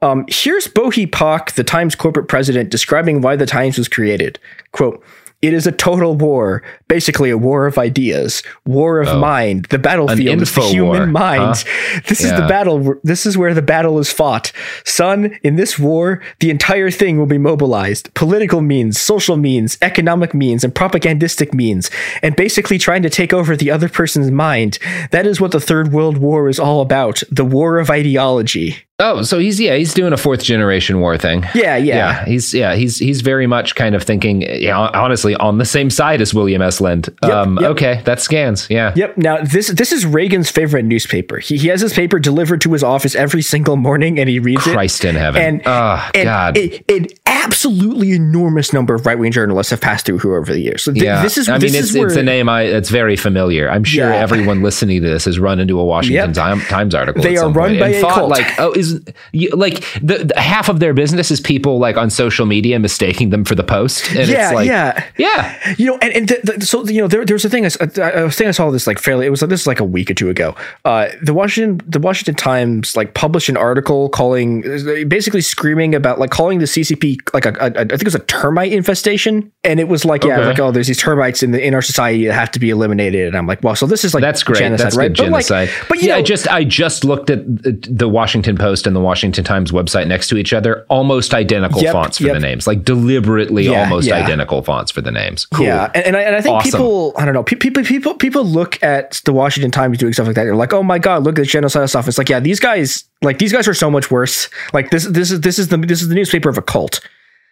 Um, here's Bo Hi Pak the times corporate president describing why the times was created. Quote it is a total war, basically a war of ideas, war of mind. The battlefield is the human war, mind. huh? This is the battle. This is where the battle is fought. Son, in this war, the entire thing will be mobilized. Political means, social means, economic means, and propagandistic means, and basically trying to take over the other person's mind. That is what the Third World War is all about. The war of ideology. Oh, so he's yeah, he's doing a fourth generation war thing. Yeah, yeah. he's yeah, he's he's very much kind of thinking, yeah, honestly, on the same side as William S. Lind. um, yep. Okay, that scans. Yeah. Yep. Now this this is Reagan's favorite newspaper. He, he has his paper delivered to his office every single morning, and he reads it. Christ in heaven. And, oh, and God. an absolutely enormous number of right wing journalists have passed through here over the years. So th- yeah, this is I this mean, is it's, where, it's a name I it's very familiar. I'm sure Yeah. everyone listening to this has run into a Washington Yep. Times article. They are run by and a thought cult. like, oh, is you, like the, the half of their business is people like on social media mistaking them for the Post, and yeah, it's like, yeah, yeah. You know, and, and so you know, there, there was a thing. I, s- I, I I saw this like fairly. It was like this was like a week or two ago. Uh, the Washington, the Washington Times, like published an article calling, basically screaming about like calling the CCP like a, a, a I think it was a termite infestation, and it was like yeah, Okay. like oh, there's these termites in the in our society that have to be eliminated, and I'm like, well, so this is like That's great. genocide, That's right? But, like, genocide. but you yeah, know, I just I just looked at the, the Washington Post and the Washington Times website next to each other, almost identical Yep, fonts for yep. the names, like deliberately Yeah, almost yeah. identical fonts for the names. Cool. Yeah, and, and I, and I think Awesome. people, I don't know, people, people, people look at the Washington Times doing stuff like that. They're like, oh my god, look at the genocide stuff. It's like, yeah, these guys, like these guys are so much worse. Like this, this is this is the this is the newspaper of a cult.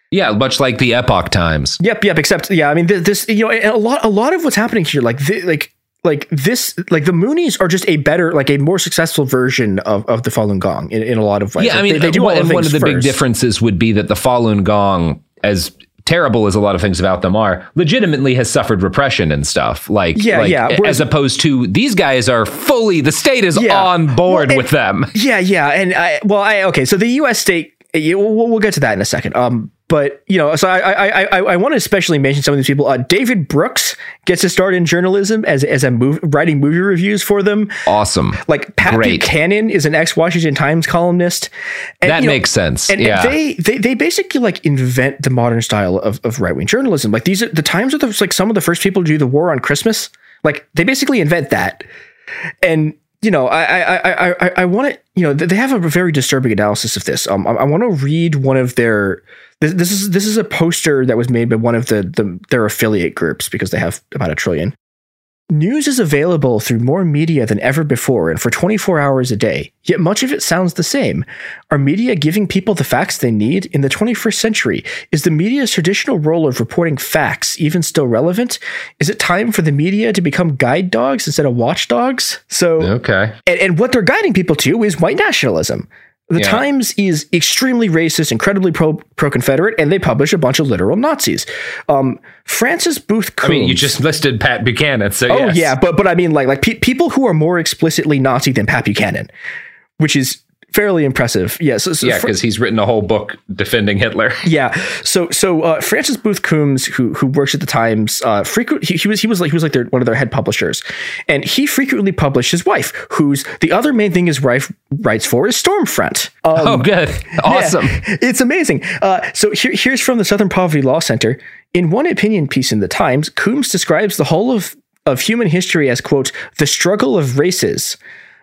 Yeah, much like the Epoch Times. Yep, yep. Except, yeah, I mean, th- this, you know, a lot, a lot of what's happening here, like, thi- like, like this, like the Moonies are just a better, like a more successful version of, of the Falun Gong in, in a lot of ways. Yeah, I mean, they, they do one, and one of the big differences would be that the Falun Gong, as terrible as a lot of things about them are, legitimately has suffered repression and stuff. Like, Yeah, like, yeah, as opposed to these guys are fully the state is Yeah. on board Well, with them. Yeah, yeah, and I well, I okay. So the U.S. state, we'll, we'll get to that in a second. Um, but you know, so I I I, I, want to especially mention some of these people. Uh, David Brooks gets to start in journalism as as a move, writing movie reviews for them. Awesome. Like Pat Great. Buchanan is an ex Washington Times columnist. And, That you know, makes sense. And, and they, they they basically like invent the modern style of, of right wing journalism. Like these are the Times are the, like some of the first people to do the war on Christmas. Like they basically invent that. And you know, I I I I, I want to you know they have a very disturbing analysis of this. Um, I, I want to read one of their. This, this is this is a poster that was made by one of the, the their affiliate groups because they have about a trillion. News is available through more media than ever before and for 24 hours a day, yet much of it sounds the same. Are media giving people the facts they need? In the 21st century, is the media's traditional role of reporting facts even still relevant? Is it time for the media to become guide dogs instead of watchdogs? So, okay. and, and what they're guiding people to is white nationalism. The Yeah. Times is extremely racist, incredibly pro pro Confederate, and they publish a bunch of literal Nazis. Um, Francis Booth I mean, you just listed Pat Buchanan, so Oh yes. yeah, but but I mean like like pe- people who are more explicitly Nazi than Pat Buchanan, which is fairly impressive. Yeah, so, so yeah, Fr- because he's written a whole book defending Hitler. yeah. So so uh, Francis Booth Coombs, who who works at the Times, uh, frequent he, he was he was like he was like their, one of their head publishers, and he frequently published his wife, who's the other main thing his wife writes for is Stormfront. Um, oh, good. Awesome. yeah, it's amazing. Uh, so here, here's from the Southern Poverty Law Center. In one opinion piece in the Times, Coombs describes the whole of, of human history as, quote, the struggle of races.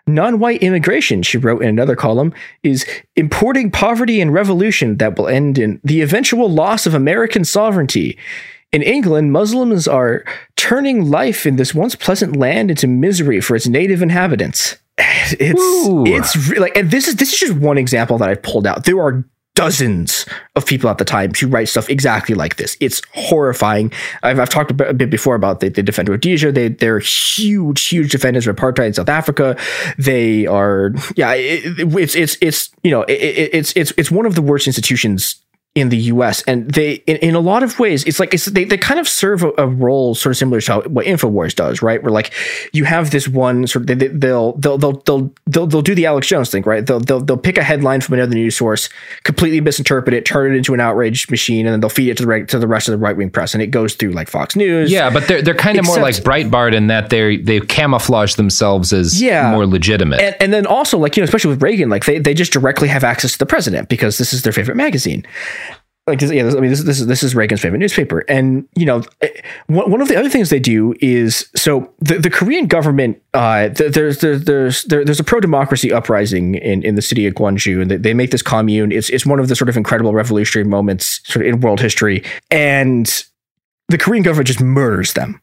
Non white immigration, she wrote in another column, is importing poverty and revolution that will end in the eventual loss of American sovereignty. In England, Muslims are turning life in this once pleasant land into misery for its native inhabitants. It's Ooh. it's like and this is this is just one example that I pulled out. There are dozens of people at the time who write stuff exactly like this. It's horrifying. I've, I've talked a bit, before about the, they defend Rhodesia. They they're huge huge defenders of apartheid in South Africa. They are yeah. It- it's it's it's you know it, it, it's it's it's one of the worst institutions in the U.S. and they, in, in a lot of ways, it's like it's they, they kind of serve a, a role sort of similar to how, what Infowars does, right? Where like you have this one sort of they, they- they'll, they'll they'll they'll they'll they'll do the Alex Jones thing, right? They'll they'll they'll pick a headline from another news source, completely misinterpret it, turn it into an outrage machine, and then they'll feed it to the right, to the rest of the right wing press, and it goes through like Fox News. Yeah, but they're they're kind of more like Breitbart in that they they camouflage themselves as Yeah. more legitimate. and, and then also like you know especially with Reagan like they, they just directly have access to the president because this is their favorite magazine like this- yeah I mean this, this is this is Reagan's favorite newspaper. And you know eh, one, of the other things they do is so the, the Korean government uh there's there's there's there's a pro democracy uprising in, in the city of Gwangju and they, they make this commune. It's it's one of the sort of incredible revolutionary moments sort of in world history. And the Korean government just murders them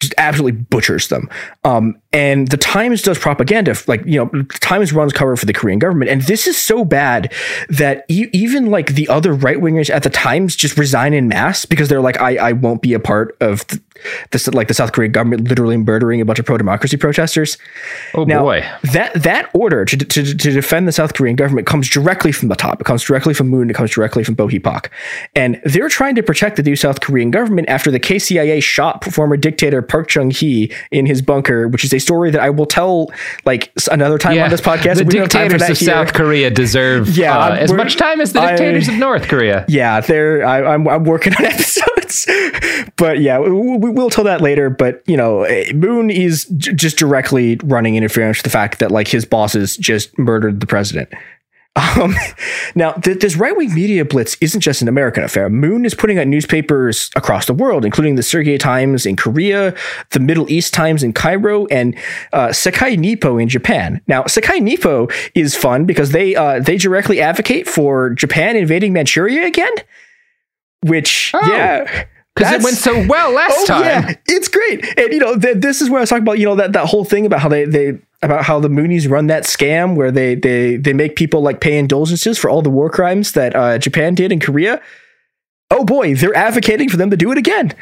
just absolutely butchers them. Um, and the Times does propaganda, like you know, the Times runs cover for the Korean government, and this is so bad that e- even like the other right wingers at the Times just resign in mass because they're like, I, I won't be a part of th- this, like the South Korean government literally murdering a bunch of pro democracy protesters. oh Now, boy. that that order to, to, to defend the South Korean government comes directly from the top. It comes directly from Moon. It comes directly from Bo Hi Pak, and they're trying to protect the new South Korean government after the KCIA shot former dictator Park Chung Hee in his bunker, which is a story that I will tell like another time on this podcast. The We don't have time for dictators of here. South Korea deserve Yeah, uh, as much time as the I- dictators of North Korea. Yeah, they're I, I'm I'm working on episodes, but yeah, we, we, we'll tell that later. But you know, eh, Moon is j- just directly running interference with the fact that like his bosses just murdered the president. Um, now, th- this right wing media blitz isn't just an American affair. Moon is putting out newspapers across the world, including the Segye Times in Korea, the Middle East Times in Cairo, and uh, Sekai Nippo in Japan. Now, Sekai Nippo is fun because they uh, they directly advocate for Japan invading Manchuria again, which yeah. Because it went so well last Oh time. yeah, it's great. And you know, th- this is where I was talking about, you know, that, that whole thing about how they they about how the Moonies run that scam where they they they make people like pay indulgences for all the war crimes that uh, Japan did in Korea. oh boy, they're advocating for them to do it again.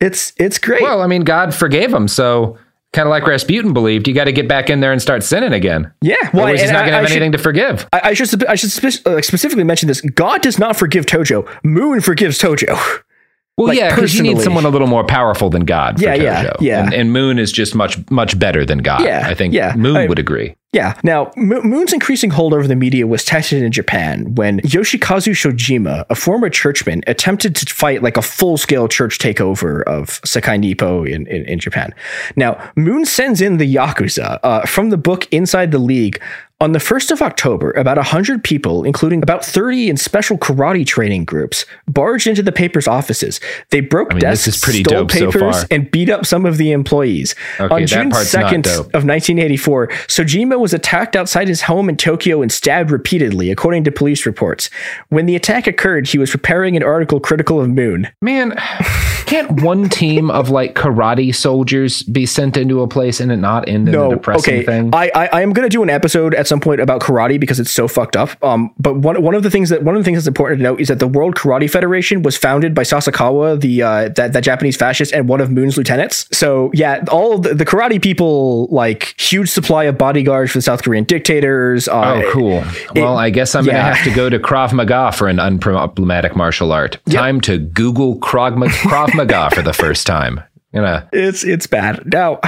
It's it's great. Well, I mean, God forgave them, so kind of like Rasputin believed, you got to get back in there and start sinning again. Yeah, well, Otherwise he's not going to have should- anything to forgive. I, I should I should uh, specifically mention this. God does not forgive Tojo. Moon forgives Tojo. Well, Like, yeah, because you need someone a little more powerful than God. For Yeah, yeah, Tojo. yeah. And, and Moon is just much, much better than God. Yeah, I think yeah. Moon I- would agree. Yeah. Now, Mo- Moon's increasing hold over the media was tested in Japan when Yoshikazu Soejima, a former churchman, attempted to fight like a full scale church takeover of Sekai Nippo in, in, in Japan. Now, Moon sends in the Yakuza uh, from the book Inside the League. On the 1st of October, about 100 people, including about 30 in special karate training groups, barged into the paper's offices. They broke I mean, desks, stole so papers, far. and beat up some of the employees. Okay, On June 2nd of 1984, Soejima was attacked outside his home in Tokyo and stabbed repeatedly, according to police reports. When the attack occurred, he was preparing an article critical of Moon. Man, can't one team of like karate soldiers be sent into a place and it not end in a No, depressing okay. thing? I, I I am going to do an episode at some point about karate because it's so fucked up. Um, but one one of the things that one of the things that's important to note is that the World Karate Federation was founded by Sasakawa, the uh, that that Japanese fascist, and one of Moon's lieutenants. So yeah, all the, the karate people like huge supply of bodyguards for the South Korean dictators. Uh, Oh, cool. Well, I guess I'm yeah. to have to go to Krav Maga for an unproblematic martial art. Time to Google Krav, Ma- Krav Maga for the first time. Gonna it's it's bad now.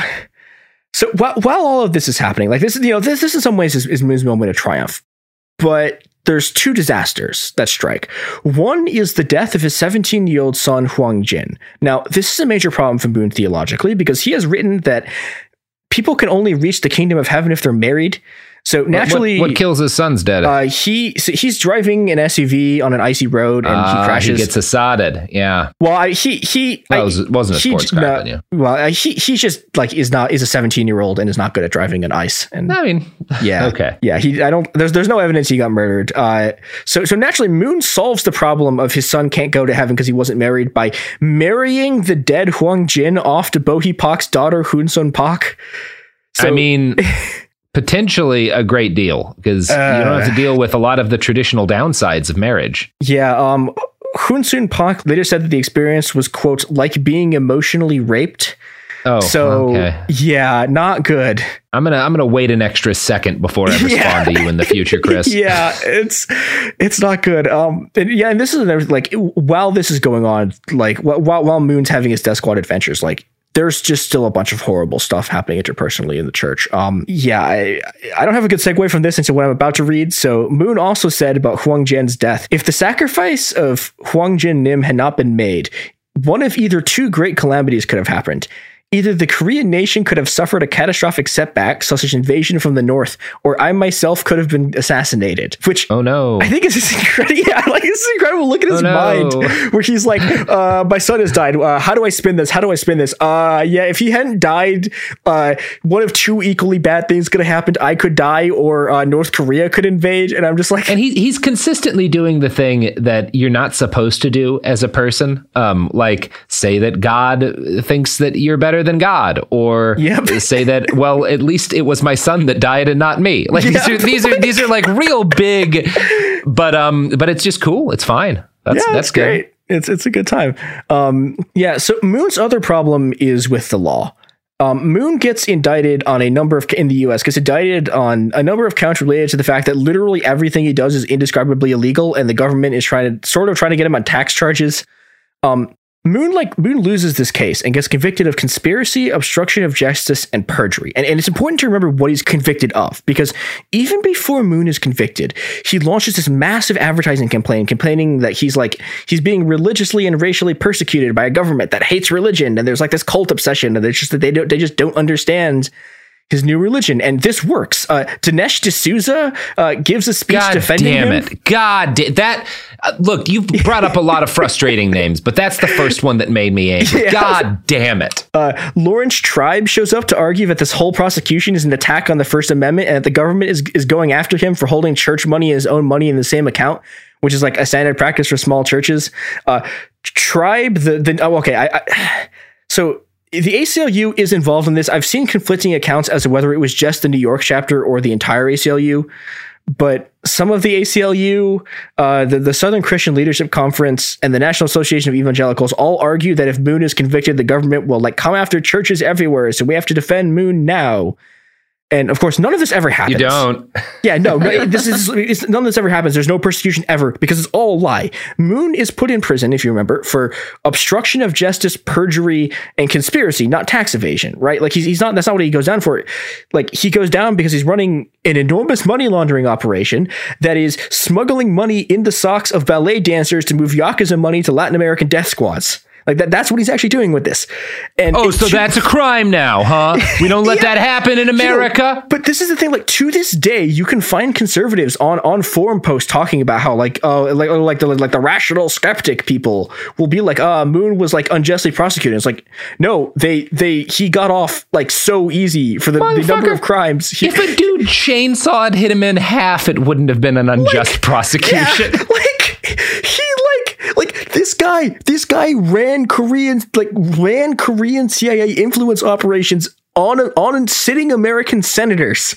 So while, while all of this is happening, like this is you know this, this in some ways is, is Moon's moment of triumph, but there's two disasters that strike. One is the death of his 17 year old son Heung Jin. Now this is a major problem for Moon theologically because he has written that people can only reach the kingdom of heaven if they're married. So What- naturally, what, kills his son's dead? uh, he so he's driving an SUV on an icy road and Ah, he crashes. He gets assadded. Yeah. Well, I, he he That I- was- wasn't a he- sports car, no. Well, uh, he he just like is not is a 17 year old and is not good at driving on ice. And I mean, yeah, okay. yeah. He I don't there's there's no evidence he got murdered. Uh, so so naturally, Moon solves the problem of his son can't go to heaven because he wasn't married by marrying the dead Heung Jin off to Bo Hi Pak's daughter Hun Sun Pak. I mean, potentially a great deal because you don't have to Uh. deal with a lot of the traditional downsides of marriage. Yeah, um, Sun Pak later said that the experience was quote like being emotionally raped. Oh, so okay. yeah, not good. I'm gonna I'm gonna wait an extra second before I respond Yeah. to you in the future, Chris. yeah, it's it's not good. Um, and yeah, and this is like while this is going on, like while while Moon's having his Death Squad adventures, like there's just still a bunch of horrible stuff happening interpersonally in the church. Um, yeah, I I don't have a good segue from this into what I'm about to read. So Moon also said about Heung Jin's death: if the sacrifice of Heung Jin Nim had not been made, one of either two great calamities could have happened. Either the Korean nation could have suffered a catastrophic setback, such as invasion from the north, or I myself could have been assassinated. Which oh no, I think is incredible. Yeah, like this is incredible. Look at his Oh, no. mind, where he's like, uh, "My son has died. Uh, how do I spin this? How do I spin this? Uh, yeah, if he hadn't died, uh, one of two equally bad things could have happened. I could die, or uh, North Korea could invade." And I'm just like, and he, he's consistently doing the thing that you're not supposed to do as a person um like say that god thinks that you're better than god or say that well at least it was my son that died and not me like these, are, these are these are like real big but um but it's just cool it's fine that's yeah, that's great. It's it's a good time. Um, yeah. So Moon's other problem is with the law. Um, Moon gets indicted on a number of in the U.S. gets indicted on a number of counts related to the fact that literally everything he does is indescribably illegal, and the government is trying to sort of trying to get him on tax charges. Um, Moon like Moon loses this case and gets convicted of conspiracy, obstruction of justice, and perjury. And, and it's important to remember what he's convicted of because even before Moon is convicted, he launches this massive advertising campaign complaining that he's like he's being religiously and racially persecuted by a government that hates religion, and there's like this cult obsession, and it's just that they don't they just don't understand his new religion, and this works. Uh, Dinesh D'Souza uh, gives a speech. God defending damn him. it! God, da- that uh, look, you've brought up a lot of frustrating names, but that's the first one that made me angry. Yeah. God damn it! Uh, Laurence Tribe shows up to argue that this whole prosecution is an attack on the First Amendment and that the government is, is going after him for holding church money and his own money in the same account, which is like a standard practice for small churches. Uh, Tribe, the, the oh, okay, I, I, so the ACLU is involved in this. I've seen conflicting accounts as to whether it was just the New York chapter or the entire ACLU. but some of the ACLU, uh, the, the Southern Christian Leadership Conference, and the National Association of Evangelicals all argue that if Moon is convicted, the government will like come after churches everywhere. So we have to defend Moon now. And of course, none of this ever happens. You don't. Yeah, no, no this is none of this ever happens. There's no persecution ever because it's all a lie. Moon is put in prison, if you remember, for obstruction of justice, perjury, and conspiracy, not tax evasion, right? Like he's, he's not. That's not what he goes down for. Like he goes down because he's running an enormous money laundering operation that is smuggling money in the socks of ballet dancers to move yakuza money to Latin American death squads. Like that, that's what he's actually doing with this. And oh, so should- that's a crime now, huh? We don't let Yeah. that happen in You know, America. but this is the thing. Like to this day, you can find conservatives on on forum posts talking about how like oh like oh, like the like the rational skeptic people will be like uh Moon was like unjustly prosecuted. It's like no, they they he got off like so easy for the, the number of crimes. He, if a dude chainsawed hit him in half, it wouldn't have been an unjust prosecution. Yeah, like he like like this guy this guy ran Korean like ran Korean CIA influence operations on a, on sitting American senators.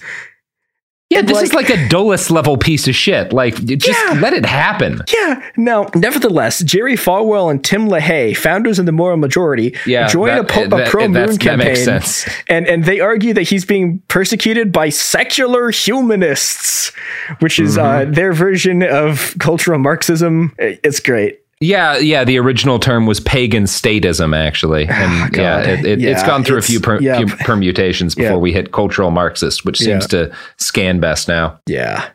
Yeah, And, this is like a Dulles level piece of shit. Like, just Yeah. let it happen. Yeah. Now, nevertheless, Jerry Falwell and Tim LaHaye, founders of the Moral Majority, Yeah, join that- a, po- that- a pro moon campaign, makes sense. and and they argue that he's being persecuted by secular humanists, which is Mm-hmm. uh, their version of cultural Marxism. It's great. Yeah, yeah. The original term was pagan statism, actually, and yeah, Ah, God. it, it's Yeah, gone through a few, per, yeah. few permutations before Yeah. we hit cultural Marxist, which seems Yeah. to scan best now. Yeah.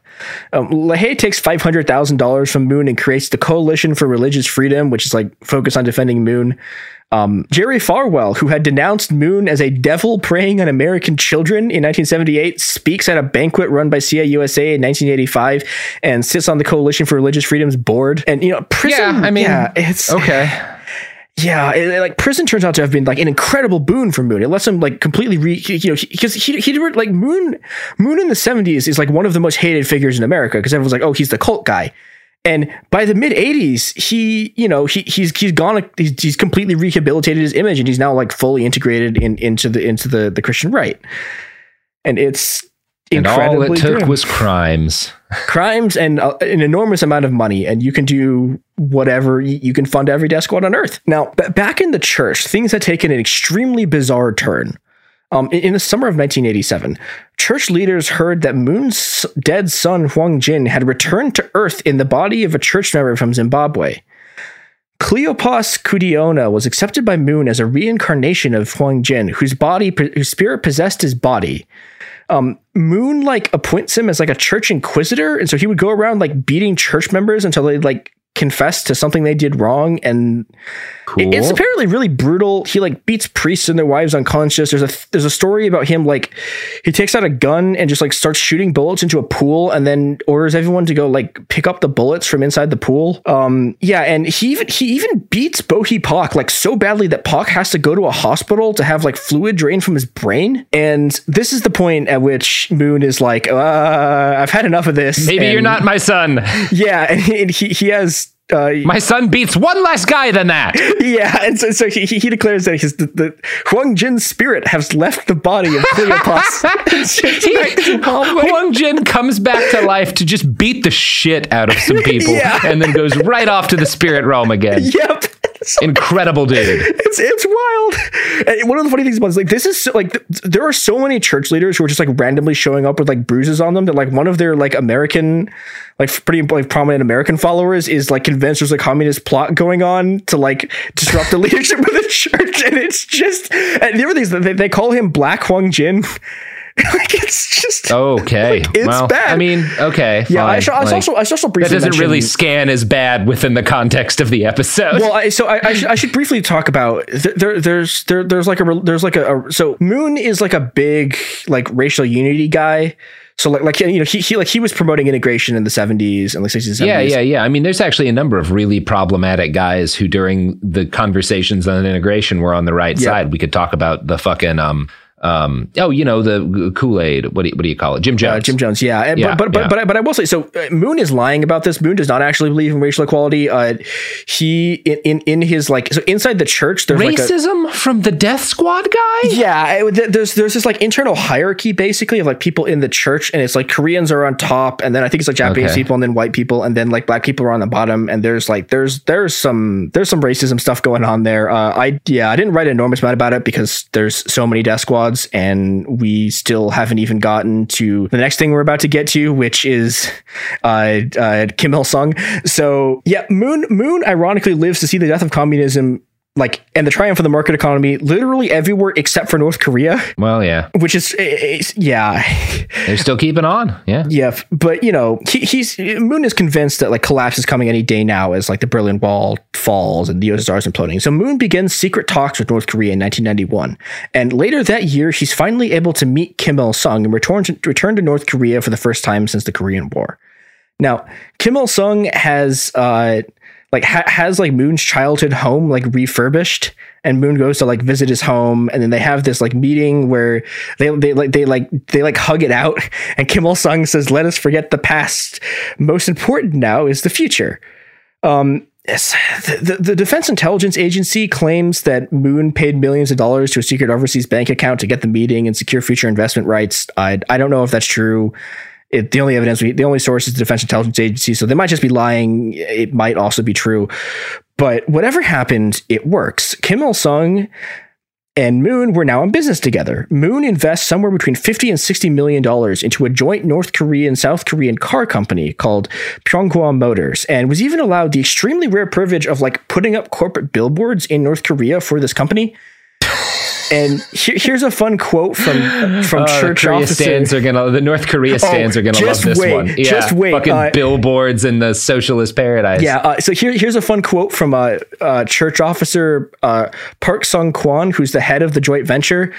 Um, LaHaye takes five hundred thousand dollars from Moon and creates the Coalition for Religious Freedom, which is like focused on defending Moon. Um, Jerry Falwell, who had denounced Moon as a devil preying on American children in 1978, speaks at a banquet run by CAUSA in 1985 and sits on the Coalition for Religious Freedom's board. And you know, prison. Yeah, I mean, yeah, it's Okay. yeah, it- like prison turns out to have been like an incredible boon for Moon. It lets him like completely re, he- you know, because he, he, did like Moon, Moon in the seventies is like one of the most hated figures in America because everyone's like, oh, he's the cult guy. And by the mid '80s, he, you know, he he's he's gone, he's, he's completely rehabilitated his image, and he's now like fully integrated in into the into the the Christian right. And it's And all incredibly it took grim was crimes. crimes and uh, an enormous amount of money, and you can do whatever you can fund every death squad on Earth. Now, b- back in the church, things had taken an extremely bizarre turn. Um, in, the summer of 1987, church leaders heard that Moon's dead son Heung Jin had returned to Earth in the body of a church member from Zimbabwe. Cleophas Kundiona was accepted by Moon as a reincarnation of Heung Jin, whose body, whose spirit possessed his body um, Moon like appoints him as like a church inquisitor, and so he would go around like beating church members until they like confess to something they did wrong, and it- it's apparently really brutal. He like beats priests and their wives unconscious. There's a there's a story about him like he takes out a gun and just like starts shooting bullets into a pool, and then orders everyone to go like pick up the bullets from inside the pool. Um, yeah, and he even he even beats Bo Hi Pak like so badly that Pak has to go to a hospital to have like fluid drained from his brain. And this is the point at which Moon is like, uh, I've had enough of this. Maybe you're not my son. Yeah, and he, and he, he has. Uh, My son beats one less guy than that. yeah, and so, so he, he declares that his the, the Heung Jin's spirit has left the body of Cleopas. and shifts back to Zimbabwe. Heung Jin comes back to life to just beat the shit out of some people Yeah. and then goes right off to the spirit realm again. Yep. Incredible dude. it's it's wild. And one of the funny things about it is like this is so, like th- there are so many church leaders who are just like randomly showing up with like bruises on them that like one of their like American like pretty like prominent American followers is like convinced there's a communist plot going on to like disrupt the leadership of the church and it's just and the other thing is that they, they call him Black Heung Jin. like it's just Okay. it's well, bad. I mean, okay. yeah. I, fine. should, I Like, also I should also that doesn't really scan as bad within the context of the episode. well, I, so I, I, should, I should briefly talk about th- there. There's there, there's like a re- there's like a, a so Moon is like a big like racial unity guy. So like like you know he, he like he was promoting integration in the 70s and like 60s and 70s. yeah, yeah, yeah. I mean, there's actually a number of really problematic guys who, during the conversations on integration, were on the right Yeah. side. We could talk about the fucking um, Um, oh, you know the Kool Aid. What do you, what do you call it? Jim Jones. Uh, Jim Jones, yeah. And- Yeah, but but, yeah. but but I- but I will say so. Uh, Moon is lying about this. Moon does not actually believe in racial equality. Uh, he in, in in his like so inside the church there's like a, Racism from the Death Squad guy. yeah, it- there's there's this like internal hierarchy basically of like people in the church, and it's like Koreans are on top, and then I think it's like Japanese Okay. people, and then white people, and then like black people are on the bottom, and there's like there's there's some there's some racism stuff going on there. Uh, I yeah, I didn't write an enormous amount about it because there's so many death squads, and we still haven't even gotten to the next thing we're about to get to, which is uh, uh, Kim Il Sung. So yeah, Moon Moon ironically lives to see the death of communism. Like and the triumph of the market economy, literally everywhere except for North Korea, Well, yeah, which is, is yeah, they're still keeping on. Yeah. yeah. But you know, he, he's Moon is convinced that like collapse is coming any day now as like the Berlin Wall falls and the USSR is imploding. So Moon begins secret talks with North Korea in 1991, and later that year, he's finally able to meet Kim Il Sung and return to, return to North Korea for the first time since the Korean War. Now, Kim Il Sung has uh like ha- has like Moon's childhood home like refurbished, and Moon goes to like visit his home, and then they have this like meeting where they they like they like they like hug it out, and Kim Il Sung says, "Let us forget the past. Most important now is the future." Um, yes, the, the, Defense Intelligence Agency claims that Moon paid millions of dollars to a secret overseas bank account to get the meeting and secure future investment rights. I I don't know if that's true. It, the only evidence, we, the only source is the Defense Intelligence Agency, so they might just be lying. It might also be true, but whatever happened, it works. Kim Il Sung and Moon were now in business together. Moon invests somewhere between 50 and 60 million dollars into a joint North Korean South Korean car company called Pyeonghwa Motors and was even allowed the extremely rare privilege of like putting up corporate billboards in North Korea for this company. And here, here's a fun quote from from Oh, church Korea officer. stands are gonna. The North Korea stands are gonna love this wait, one. Yeah, just wait, Fucking uh, billboards in the socialist paradise. Yeah. Uh, so here, here's a fun quote from a, uh church officer, uh, Park Sung Kwan, who's the head of the joint venture.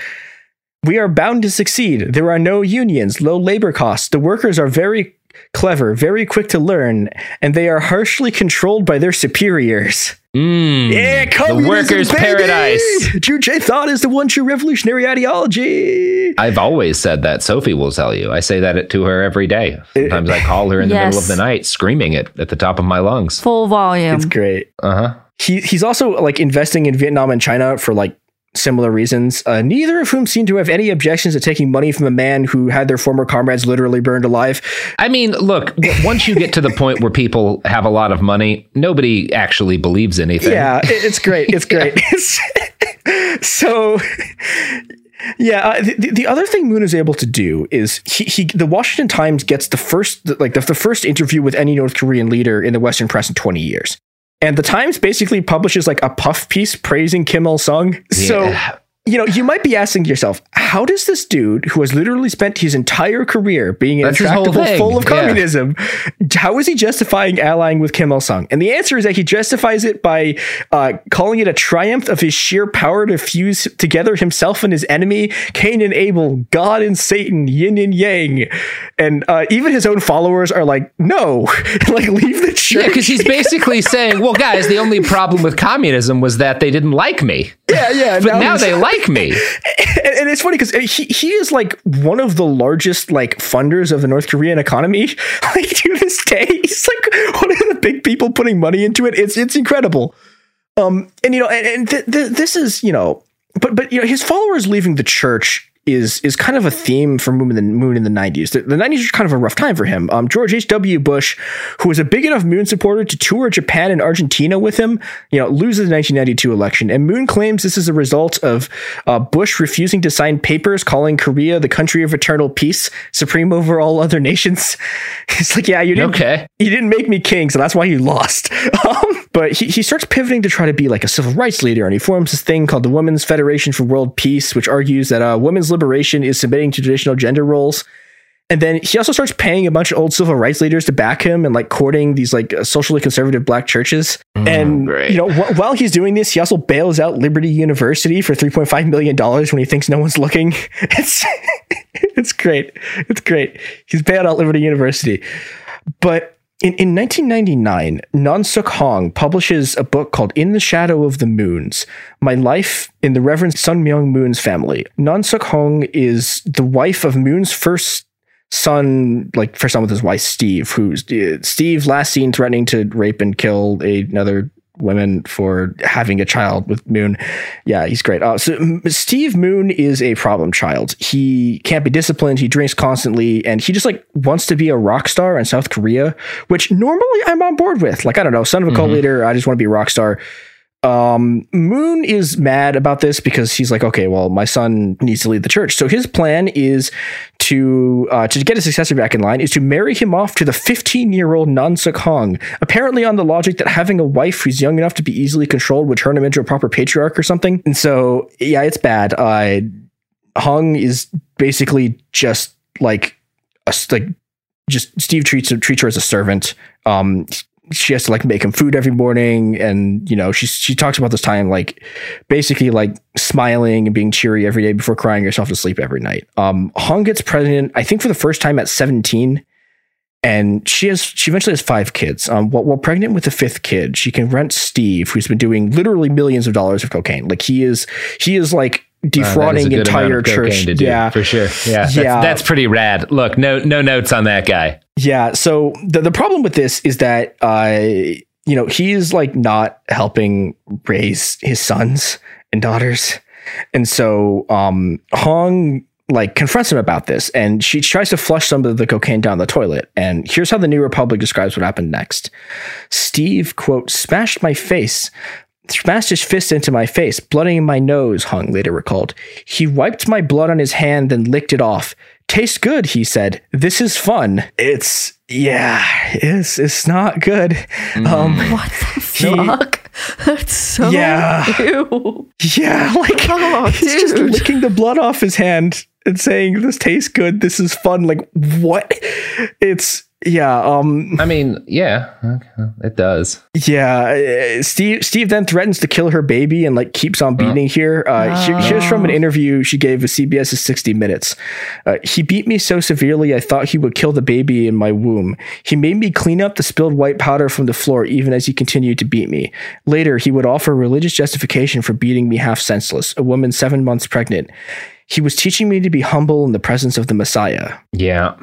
We are bound to succeed. There are no unions, low labor costs. The workers are very clever, very quick to learn, and they are harshly controlled by their superiors. Mm, Yeah, the workers' baby! paradise. Juche thought is the one true revolutionary ideology. I've always said that. Sophie will tell you. I say that to her every day. Sometimes I call her in the middle of the night, screaming it at the top of my lungs. Full volume. It's great. Uh huh. he he's also like investing in Vietnam and China for like similar reasons. Uh, neither of whom seem to have any objections to taking money from a man who had their former comrades literally burned alive. I mean, look. Once you get to the point where people have a lot of money, nobody actually believes anything. Yeah, it's great. It's great. so. Yeah, uh, the, the other thing Moon is able to do is he, he the Washington Times gets the first like the, the first interview with any North Korean leader in the Western press in 20 years. And the Times basically publishes like a puff piece praising Kim Il Sung. So Yeah. You know, you might be asking yourself, how does this dude who has literally spent his entire career being That's his whole intractable, full of Yeah. communism, how is he justifying allying with Kim Il Sung? And the answer is that he justifies it by uh, calling it a triumph of his sheer power to fuse together himself and his enemy, Cain and Abel, God and Satan, yin and yang. And uh, even his own followers are like, no, like leave the church. Yeah, because he's basically saying, "Well, guys, the only problem with communism was that they didn't like me, yeah, yeah. but now he's- they like me." and, and it's funny because he, he is like one of the largest like funders of the North Korean economy. Like to this day, he's like one of the big people putting money into it. It's it's incredible. Um, and you know, and, and th- th- this is you know, but but you know, his followers leaving the church is is kind of a theme for Moon in the Moon in the nineties. The, the nineties are kind of a rough time for him. Um, George H. W. Bush, who was a big enough Moon supporter to tour Japan and Argentina with him, you know, loses the nineteen ninety two election, and Moon claims this is a result of uh, Bush refusing to sign papers calling Korea the country of eternal peace, supreme over all other nations. It's like, yeah, you didn't, Okay. you didn't make me king, so that's why you lost. Um, but he, he starts pivoting to try to be like a civil rights leader, and he forms this thing called the Women's Federation for World Peace, which argues that uh, women's liberation is submitting to traditional gender roles. And then he also starts paying a bunch of old civil rights leaders to back him and like courting these like uh, socially conservative black churches. and great. you know, wh- while he's doing this, he also bails out Liberty University for 3.5 million dollars when he thinks no one's looking. It's it's great. It's great. He's bailed out Liberty University. But In, in 1999, Nansook Hong publishes a book called In the Shadow of the Moons My Life in the Reverend Sun Myung Moon's Family. Nansook Hong is the wife of Moon's first son, like first son with his wife, Steve, who's uh, Steve last seen threatening to rape and kill another women for having a child with Moon. Yeah, he's great. Uh, so Steve Moon is a problem child. He can't be disciplined. He drinks constantly, and he just like wants to be a rock star in South Korea, which normally I'm on board with. Like I don't know, son of a cult leader. I just want to be a rock star. Um, Moon is mad about this because he's like, okay, well, my son needs to lead the church. So his plan is to uh, to get his successor back in line is to marry him off to the 15 year old Nansook Hong. Apparently, on the logic that having a wife who's young enough to be easily controlled would turn him into a proper patriarch or something. And so, yeah, it's bad. Uh, is basically just like a, like just Steve treats treats her as a servant. Um, she has to like make him food every morning, and you know she she talks about this time like basically like smiling and being cheery every day before crying herself to sleep every night. Um, Hong gets pregnant, I think, for the first time at seventeen, and she has she eventually has five kids. Um, while, while pregnant with the fifth kid, she can rent Steve, who's been doing literally millions of dollars of cocaine. Like he is he is like Uh, that is a defrauding amount entire church. do, yeah, for sure. Yeah, that's, Yeah. that's pretty rad. Look, no no notes on that guy. Yeah. So the, the problem with this is that, uh, you know, he's like not helping raise his sons and daughters. And so, um, Hong like confronts him about this and she tries to flush some of the cocaine down the toilet. And here's how the New Republic describes what happened next. Steve, quote, smashed my face smashed his fist into my face, blooding my nose, Hung later recalled. He wiped my blood on his hand, then licked it off. Tastes good, he said. This is fun. It's yeah, it's it's not good. Um What the fuck? That's so Yeah. ew. yeah, like Oh, he's just licking the blood off his hand and saying this tastes good, this is fun. Like what? It's yeah, um I mean, yeah, okay, it does. Yeah, uh, Steve. Steve then threatens to kill her baby and like keeps on beating here. Uh, here- Here's from an interview she gave with CBS's 60 Minutes. Uh, he beat me so severely I thought he would kill the baby in my womb. He made me clean up the spilled white powder from the floor even as he continued to beat me. Later, he would offer religious justification for beating me half senseless. A woman seven months pregnant. He was teaching me to be humble in the presence of the Messiah. Yeah.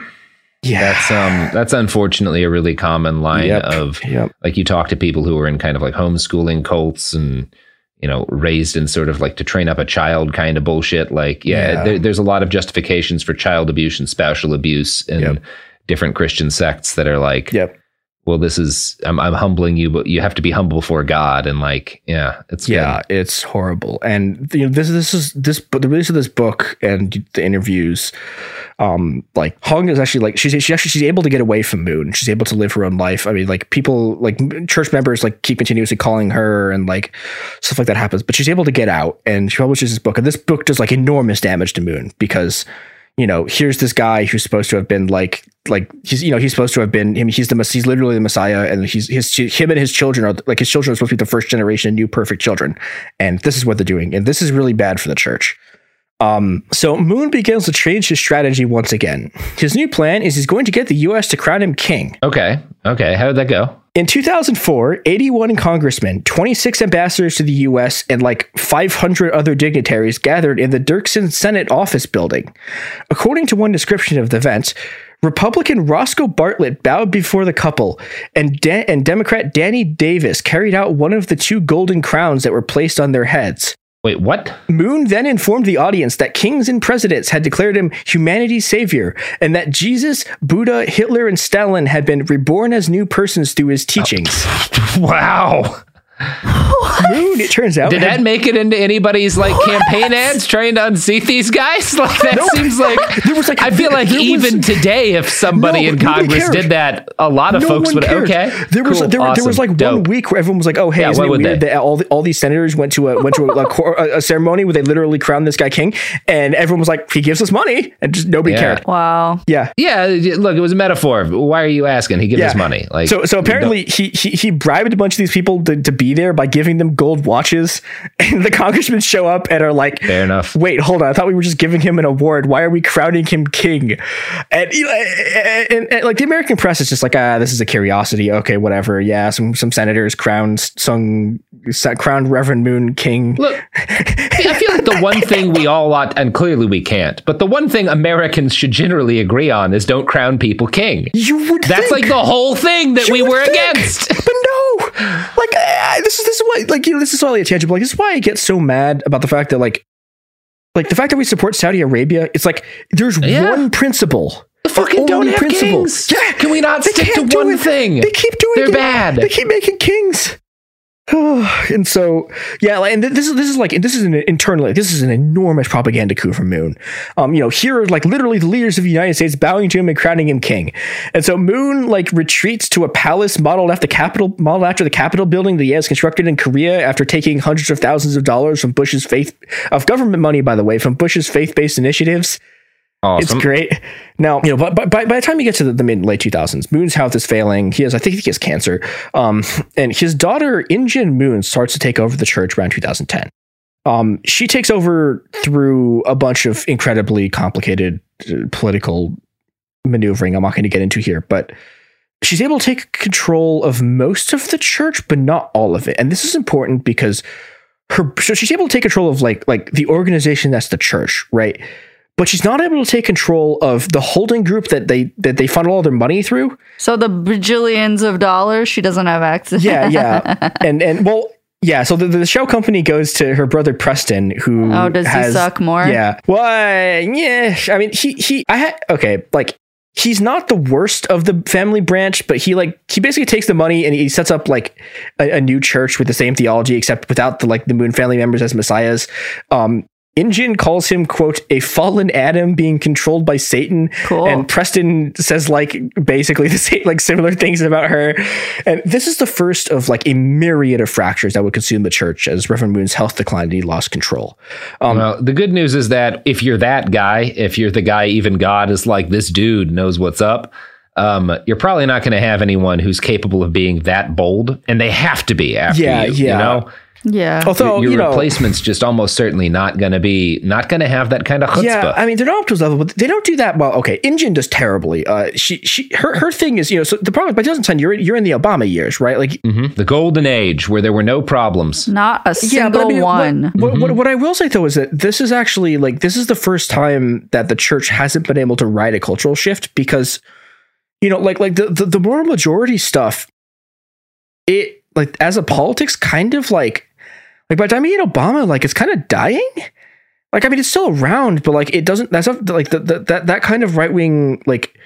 Yeah. That's um that's unfortunately a really common line Yep, of yep. like you talk to people who are in kind of like homeschooling cults and you know raised in sort of like to train up a child kind of bullshit like yeah, Yeah. There, there's a lot of justifications for child abuse and spousal abuse in Yep. different christian sects that are like Yep. Well this is I'm, I'm humbling you but you have to be humble before god and like yeah it's good. yeah, it's horrible. And you know, this this is this but the release of this book and the interviews, um, like Hong is actually like she's she actually she's able to get away from Moon. She's able to live her own life. I mean, like people like church members like keep continuously calling her and like stuff like that happens. But she's able to get out and she publishes this book. And this book does like enormous damage to Moon because you know, here's this guy who's supposed to have been like, like he's, you know, he's supposed to have been him. He's the, he's literally the Messiah, and he's his, him and his children are like his children are supposed to be the first generation of new perfect children, and this is what they're doing, and this is really bad for the church. Um, so Moon begins to change his strategy once again. His new plan is he's going to get the U.S. to crown him king. okay okay how did that go In 2004, 81 congressmen, 26 ambassadors to the US, and like 500 other dignitaries gathered in the Dirksen Senate office building. According to one description of the event, Republican Roscoe Bartlett bowed before the couple, and, De- and Democrat Danny Davis carried out one of the two golden crowns that were placed on their heads. Wait what Moon then informed the audience that kings and presidents had declared him humanity's savior, and that Jesus, Buddha, Hitler, and Stalin had been reborn as new persons through his teachings. wow Moon, it turns out, did had- that make it into anybody's like campaign ads trying to unseat these guys like that No. seems like There was, like, i feel like there was- even today if somebody No, in congress did that a lot of no folks would cared. okay There was cool, there, there was awesome, like one week where everyone was like, "Oh, hey, Yeah, isn't it weird that all the, all these senators went to a went to a, a, a ceremony where they literally crowned this guy king?" And everyone was like, "He gives us money," and just nobody Yeah. cared. Wow. Yeah. yeah look it was a metaphor why are you asking he gives us money like so so apparently he, he he bribed a bunch of these people to, to be be there by giving them gold watches. And the congressmen show up and are like, Fair enough. Wait, hold on. I thought we were just giving him an award. Why are we crowning him king? And, and, and- and, like the American press is just like, ah, this is a curiosity. Okay, whatever. Yeah, some some senators crowned sung crowned Reverend Moon king. Look, I feel like the one thing we all ought, and clearly we can't, but the one thing Americans should generally agree on is don't crown people king. You would. That's think. like the whole thing that You we were think. against. But no, like uh, this is this is why like you know this is all tangible. Like this is why I get so mad about the fact that like like the fact that we support Saudi Arabia. It's like there's Yeah. one principle. The fucking don't only have principle. kings. Yeah, Can we not they stick to one it. thing? They keep doing They're it. bad. They keep making kings. and so yeah, and this is this is like this is an internally this is an enormous propaganda coup from Moon. Um, you know, here are like literally the leaders of the United States bowing to him and crowning him king. And so Moon like retreats to a palace modeled after the Capitol modeled after the Capitol building that he has constructed in Korea after taking hundreds of thousands of dollars from Bush's faith of government money, by the way, from Bush's faith-based initiatives. Awesome. It's great. Now, you know, but, but by, by the time you get to the, the mid late 2000s, Moon's health is failing. He has, I think, he has cancer. Um, and his daughter, Injin Moon, starts to take over the church around 2010. Um, she takes over through a bunch of incredibly complicated uh, political maneuvering. I'm not going to get into here, but she's able to take control of most of the church, but not all of it. And this is important because her so she's able to take control of like like the organization that's the church, right? But she's not able to take control of the holding group that they that they funnel all their money through. So the bajillions of dollars she doesn't have access. Yeah, yeah, and and well, yeah. So the, the show company goes to her brother Preston, who Oh, does he suck more? Yeah. Well, yeah. I mean, he he. I had okay, like. He's not the worst of the family branch, but he like he basically takes the money and he sets up like a, a new church with the same theology, except without the like the Moon family members as messiahs. Um, Injin calls him quote a fallen Adam being controlled by Satan, Cool. and Preston says like basically the same like similar things about her. And this is the first of like a myriad of fractures that would consume the church as Reverend Moon's health declined and he lost control. Um, well, the good news is that if you're that guy, if you're the guy, even God is like, this dude knows what's up. Um, you're probably not going to have anyone who's capable of being that bold, and they have to be after Yeah, you. yeah. You know, Yeah. although your, your you know, replacement's just almost certainly not going to be not going to have that kind of chutzpah. Yeah, I mean they're not up to his level, but they don't do that well. Okay, Injin does terribly. Uh, she she her her thing is you know so the problem is by 2010 you're in, you're in the Obama years right like Mhm. The golden age where there were no problems. Not a single yeah, but I mean, one. What, what, what, what I will say though is that this is actually like this is the first time that the church hasn't been able to ride a cultural shift because you know like like the the, the moral majority stuff it like as a politics kind of like like by the time you get Obama like it's kind of dying. Like I mean it's still around but like it doesn't that's not like the, the that that kind of right wing like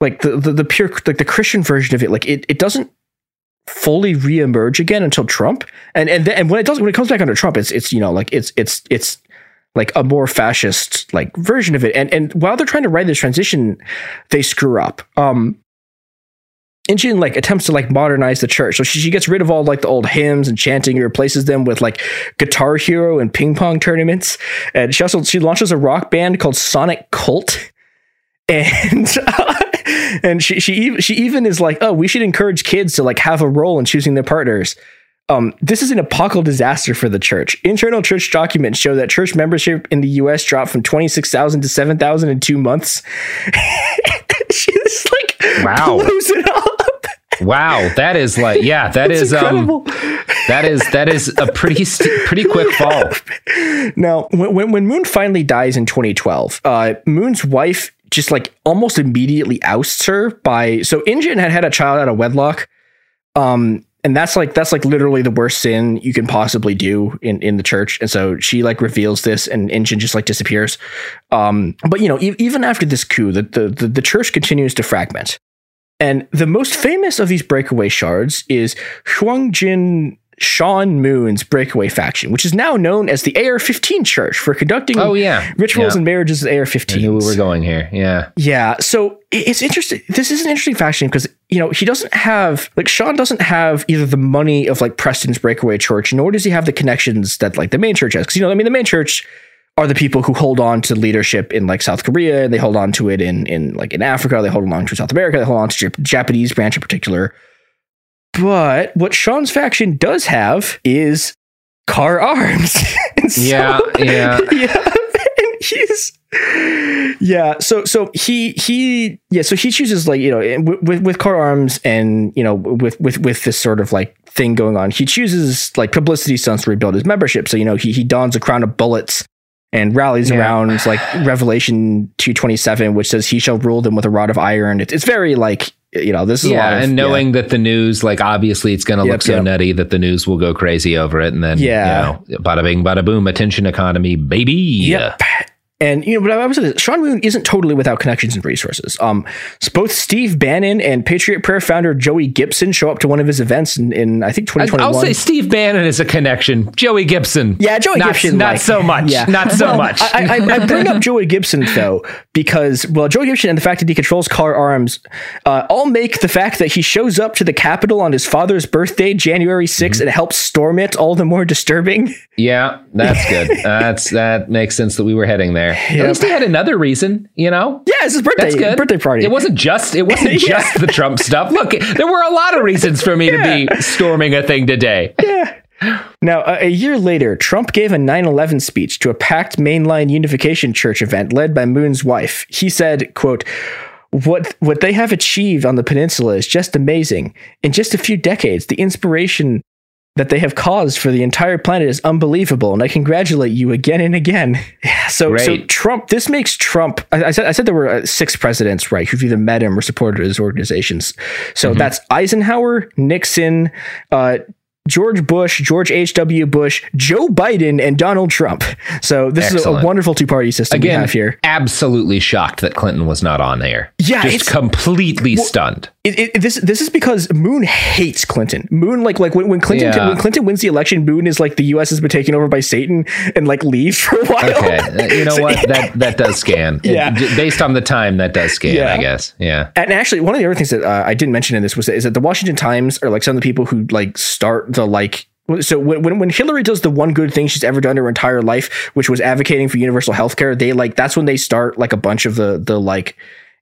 like the, the the pure like the Christian version of it like it it doesn't fully reemerge again until Trump. And and then, and when it does when it comes back under Trump, it's it's you know like it's it's it's like a more fascist like version of it. And and while they're trying to ride this transition, they screw up. Um Injin like attempts to like modernize the church. So she, she gets rid of all like the old hymns and chanting and replaces them with like Guitar Hero and ping pong tournaments. And she also she launches a rock band called Sonic Cult. And and she she even she even is like, oh, we should encourage kids to like have a role in choosing their partners. Um, this is an apocalyptic disaster for the church. Internal church documents show that church membership in the U.S. dropped from twenty six thousand to seven thousand in two months. she just like Wow. blows it up. Wow, that is like yeah, that is incredible. um that is that is a pretty st- pretty quick fall. Now, when, when Moon finally dies in 2012, uh, Moon's wife just like almost immediately ousts her by so Injin had had a child out of wedlock, um, and that's like that's like literally the worst sin you can possibly do in in the church, and so she like reveals this, and Injin just like disappears. Um, but you know, e- even after this coup, the the the church continues to fragment. And the most famous of these breakaway shards is Hyung Jin Sean Moon's breakaway faction, which is now known as the AR 15 Church for conducting Oh yeah. rituals Yeah. and marriages with AR I 15. knew we were going here. Yeah. Yeah, so it's interesting. This is an interesting faction because you know he doesn't have like Sean doesn't have either the money of like Preston's breakaway church, nor does he have the connections that like the main church has. Because you know, I mean, the main church are the people who hold on to leadership in like South Korea, and they hold on to it in in like in Africa, they hold on to South America, they hold on to Jap- Japanese branch in particular. But what Sean's faction does have is Kahr Arms. So- Yeah, yeah. yeah. And he's yeah. So so he he yeah. So he chooses like you know with with, with Kahr Arms and you know with with with this sort of like thing going on. He chooses like publicity stunts to rebuild his membership. So you know he he dons a crown of bullets and rallies Yeah. around like Revelation two twenty seven, which says he shall rule them with a rod of iron. It's it's very like you know this is a lot yeah, of, and knowing that the news, like obviously, it's going to Yep, look so yep. nutty that the news will go crazy over it, and then Yeah. you know, bada bing, bada boom, attention economy, baby. Yep. And you know, but I was saying, Sean Moon isn't totally without connections and resources. Um, both Steve Bannon and Patriot Prayer founder Joey Gibson show up to one of his events in, in I think I- 2021. I'll say Steve Bannon is a connection. Joey Gibson, yeah, Joey not, Gibson. not like- so much. Yeah. Not so Well, much. I, I, I bring up Joey Gibson though because well, Joey Gibson and the fact that he controls Kahr Arms uh, all make the fact that he shows up to the Capitol on his father's birthday, January 6th, Mm-hmm. and helps storm it all the more disturbing. yeah, that's good. that's that makes sense that we were heading there. At Yep. least he had another reason, you know. Yeah, it's his birthday. That's good. Birthday party. It wasn't just. It wasn't Yeah. just the Trump stuff. Look, there were a lot of reasons for me to be storming a thing today. Yeah. Now, a, a year later, Trump gave a 9 11 speech to a packed mainline unification church event led by Moon's wife. He said, quote, what, what they have achieved on the peninsula is just amazing. In just a few decades, the inspiration that they have caused for the entire planet is unbelievable, and I congratulate you again and again. So, so Trump. This makes Trump. I, I said I said there were uh, six presidents, right, who've either met him or supported his organizations. So that's Eisenhower, Nixon, uh, George Bush, George H.W. Bush, Joe Biden, and Donald Trump. So this is a, wonderful two party system we have here. absolutely shocked that Clinton was not on there. Yeah, just it's- completely stunned. It, it, this this is because Moon hates Clinton. Moon like like when, when Clinton Yeah. when Clinton wins the election, Moon is like the U.S. has been taken over by Satan and like leaves for a while. Okay, uh, you know what? That that does scan. Yeah. J- based on the time, that does scan. Yeah. I guess. Yeah. And actually, one of the other things that uh, I didn't mention in this was that, is that the Washington Times are like some of the people who like start the like. So when when when Hillary does the one good thing she's ever done her entire life, which was advocating for universal health care, they like that's when they start like a bunch of the the like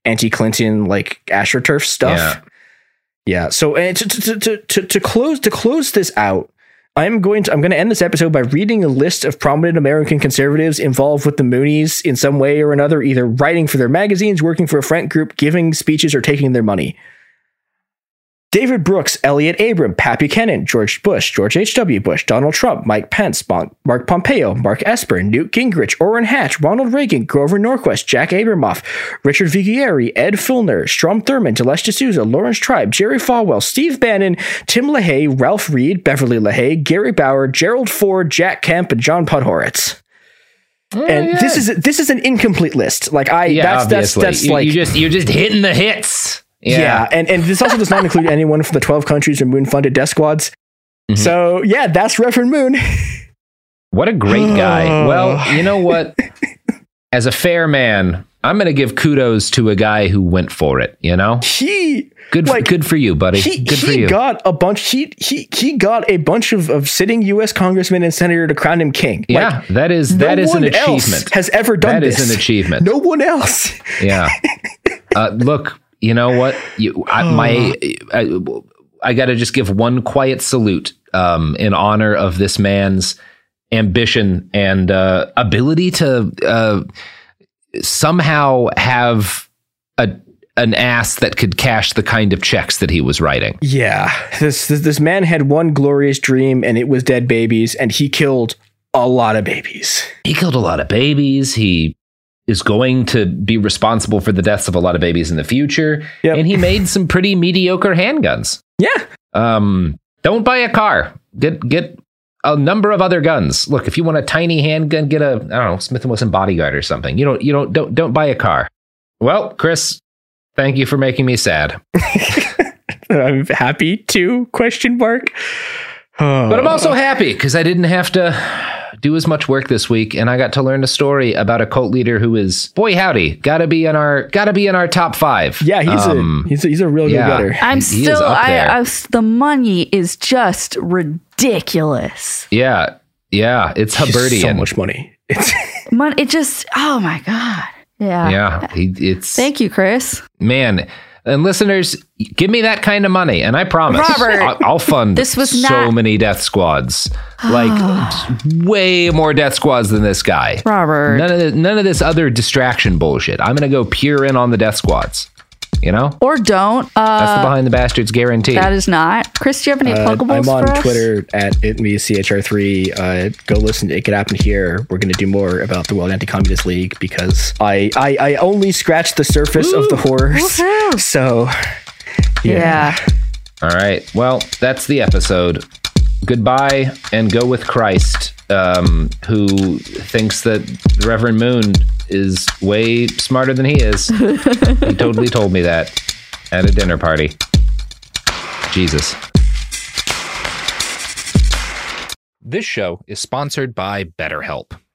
anti-Clinton like astroturf stuff. Yeah. Yeah. So and to, to, to, to, to close to close this out, I'm going to I'm going to end this episode by reading a list of prominent American conservatives involved with the Moonies in some way or another, either writing for their magazines, working for a friend group, giving speeches, or taking their money. David Brooks, Elliot Abram, Pat Buchanan, George Bush, George H.W. Bush, Donald Trump, Mike Pence, Mark Pompeo, Mark Esper, Newt Gingrich, Orrin Hatch, Ronald Reagan, Grover Norquist, Jack Abramoff, Richard Viguerie, Ed Feulner, Strom Thurmond, Dinesh D'Souza, Laurence Tribe, Jerry Falwell, Steve Bannon, Tim LaHaye, Ralph Reed, Beverly LaHaye, Gary Bauer, Gerald Ford, Jack Kemp, and John Podhoretz. Mm, and this is this is an incomplete list. Like I, Yeah, that's that's obviously. that's like you just you're just hitting the hits. Yeah. Yeah. and and this also does not include anyone from the twelve countries or Moon funded death squads. Mm-hmm. So yeah, that's Reverend Moon. What a great guy. Well, you know what? As a fair man, I'm going to give kudos to a guy who went for it. You know, he good. like, good for you, buddy. He, good he for you. got a bunch. He he he got a bunch of, of sitting U.S. congressmen and senator to crown him king. yeah, Like, that is that no is an achievement. Has ever done That is this? an achievement. No one else. Yeah. Uh, look, you know what? You, I, my, I, I got to just give one quiet salute um, in honor of this man's ambition and uh, ability to uh, somehow have a an ass that could cash the kind of checks that he was writing. Yeah, this, this this man had one glorious dream, and it was dead babies, and he killed a lot of babies. He killed a lot of babies. He is going to be responsible for the deaths of a lot of babies in the future. Yep. And he made some pretty mediocre handguns. Yeah, Um, don't buy a Kahr. Get get a number of other guns. Look, if you want a tiny handgun, get a I don't know Smith and Wesson bodyguard or something. You don't you don't don't don't buy a Kahr. Well, Chris, thank you for making me sad. I'm happy to question mark. But I'm also happy because I didn't have to do as much work this week, and I got to learn a story about a cult leader who is boy howdy, gotta be in our gotta be in our top five. yeah, he's Um, a he's a, he's a real yeah. good getter. I'm He still. up I. I. The money is just ridiculous. yeah, yeah. It's He's Hubertian. so much money. It's Mon- it just. Oh my god. Yeah. Yeah, he, it's Thank you, Chris. man And listeners, give me that kind of money, and I promise Robert, I'll, I'll fund this was so not- many death squads, like way more death squads than this guy. Robert. none of the, none of this other distraction bullshit. I'm gonna go pure in on the death squads. You know, Or don't. Uh, that's the Uh, behind the bastards guarantee. that is not. Chris, do you have any Uh, pluggables I'm on for us? Twitter at itmechr3. Uh, go listen to It Could Happen Here. We're going to do more about the World Anti-Communist League because I, I, I only scratched the surface of the horrors. Woohoo. So, Yeah. All right. Well, that's the episode. Goodbye and go with Christ, um, who thinks that Reverend Moon is way smarter than he is. he totally told me that at a dinner party. Jesus. This show is sponsored by BetterHelp.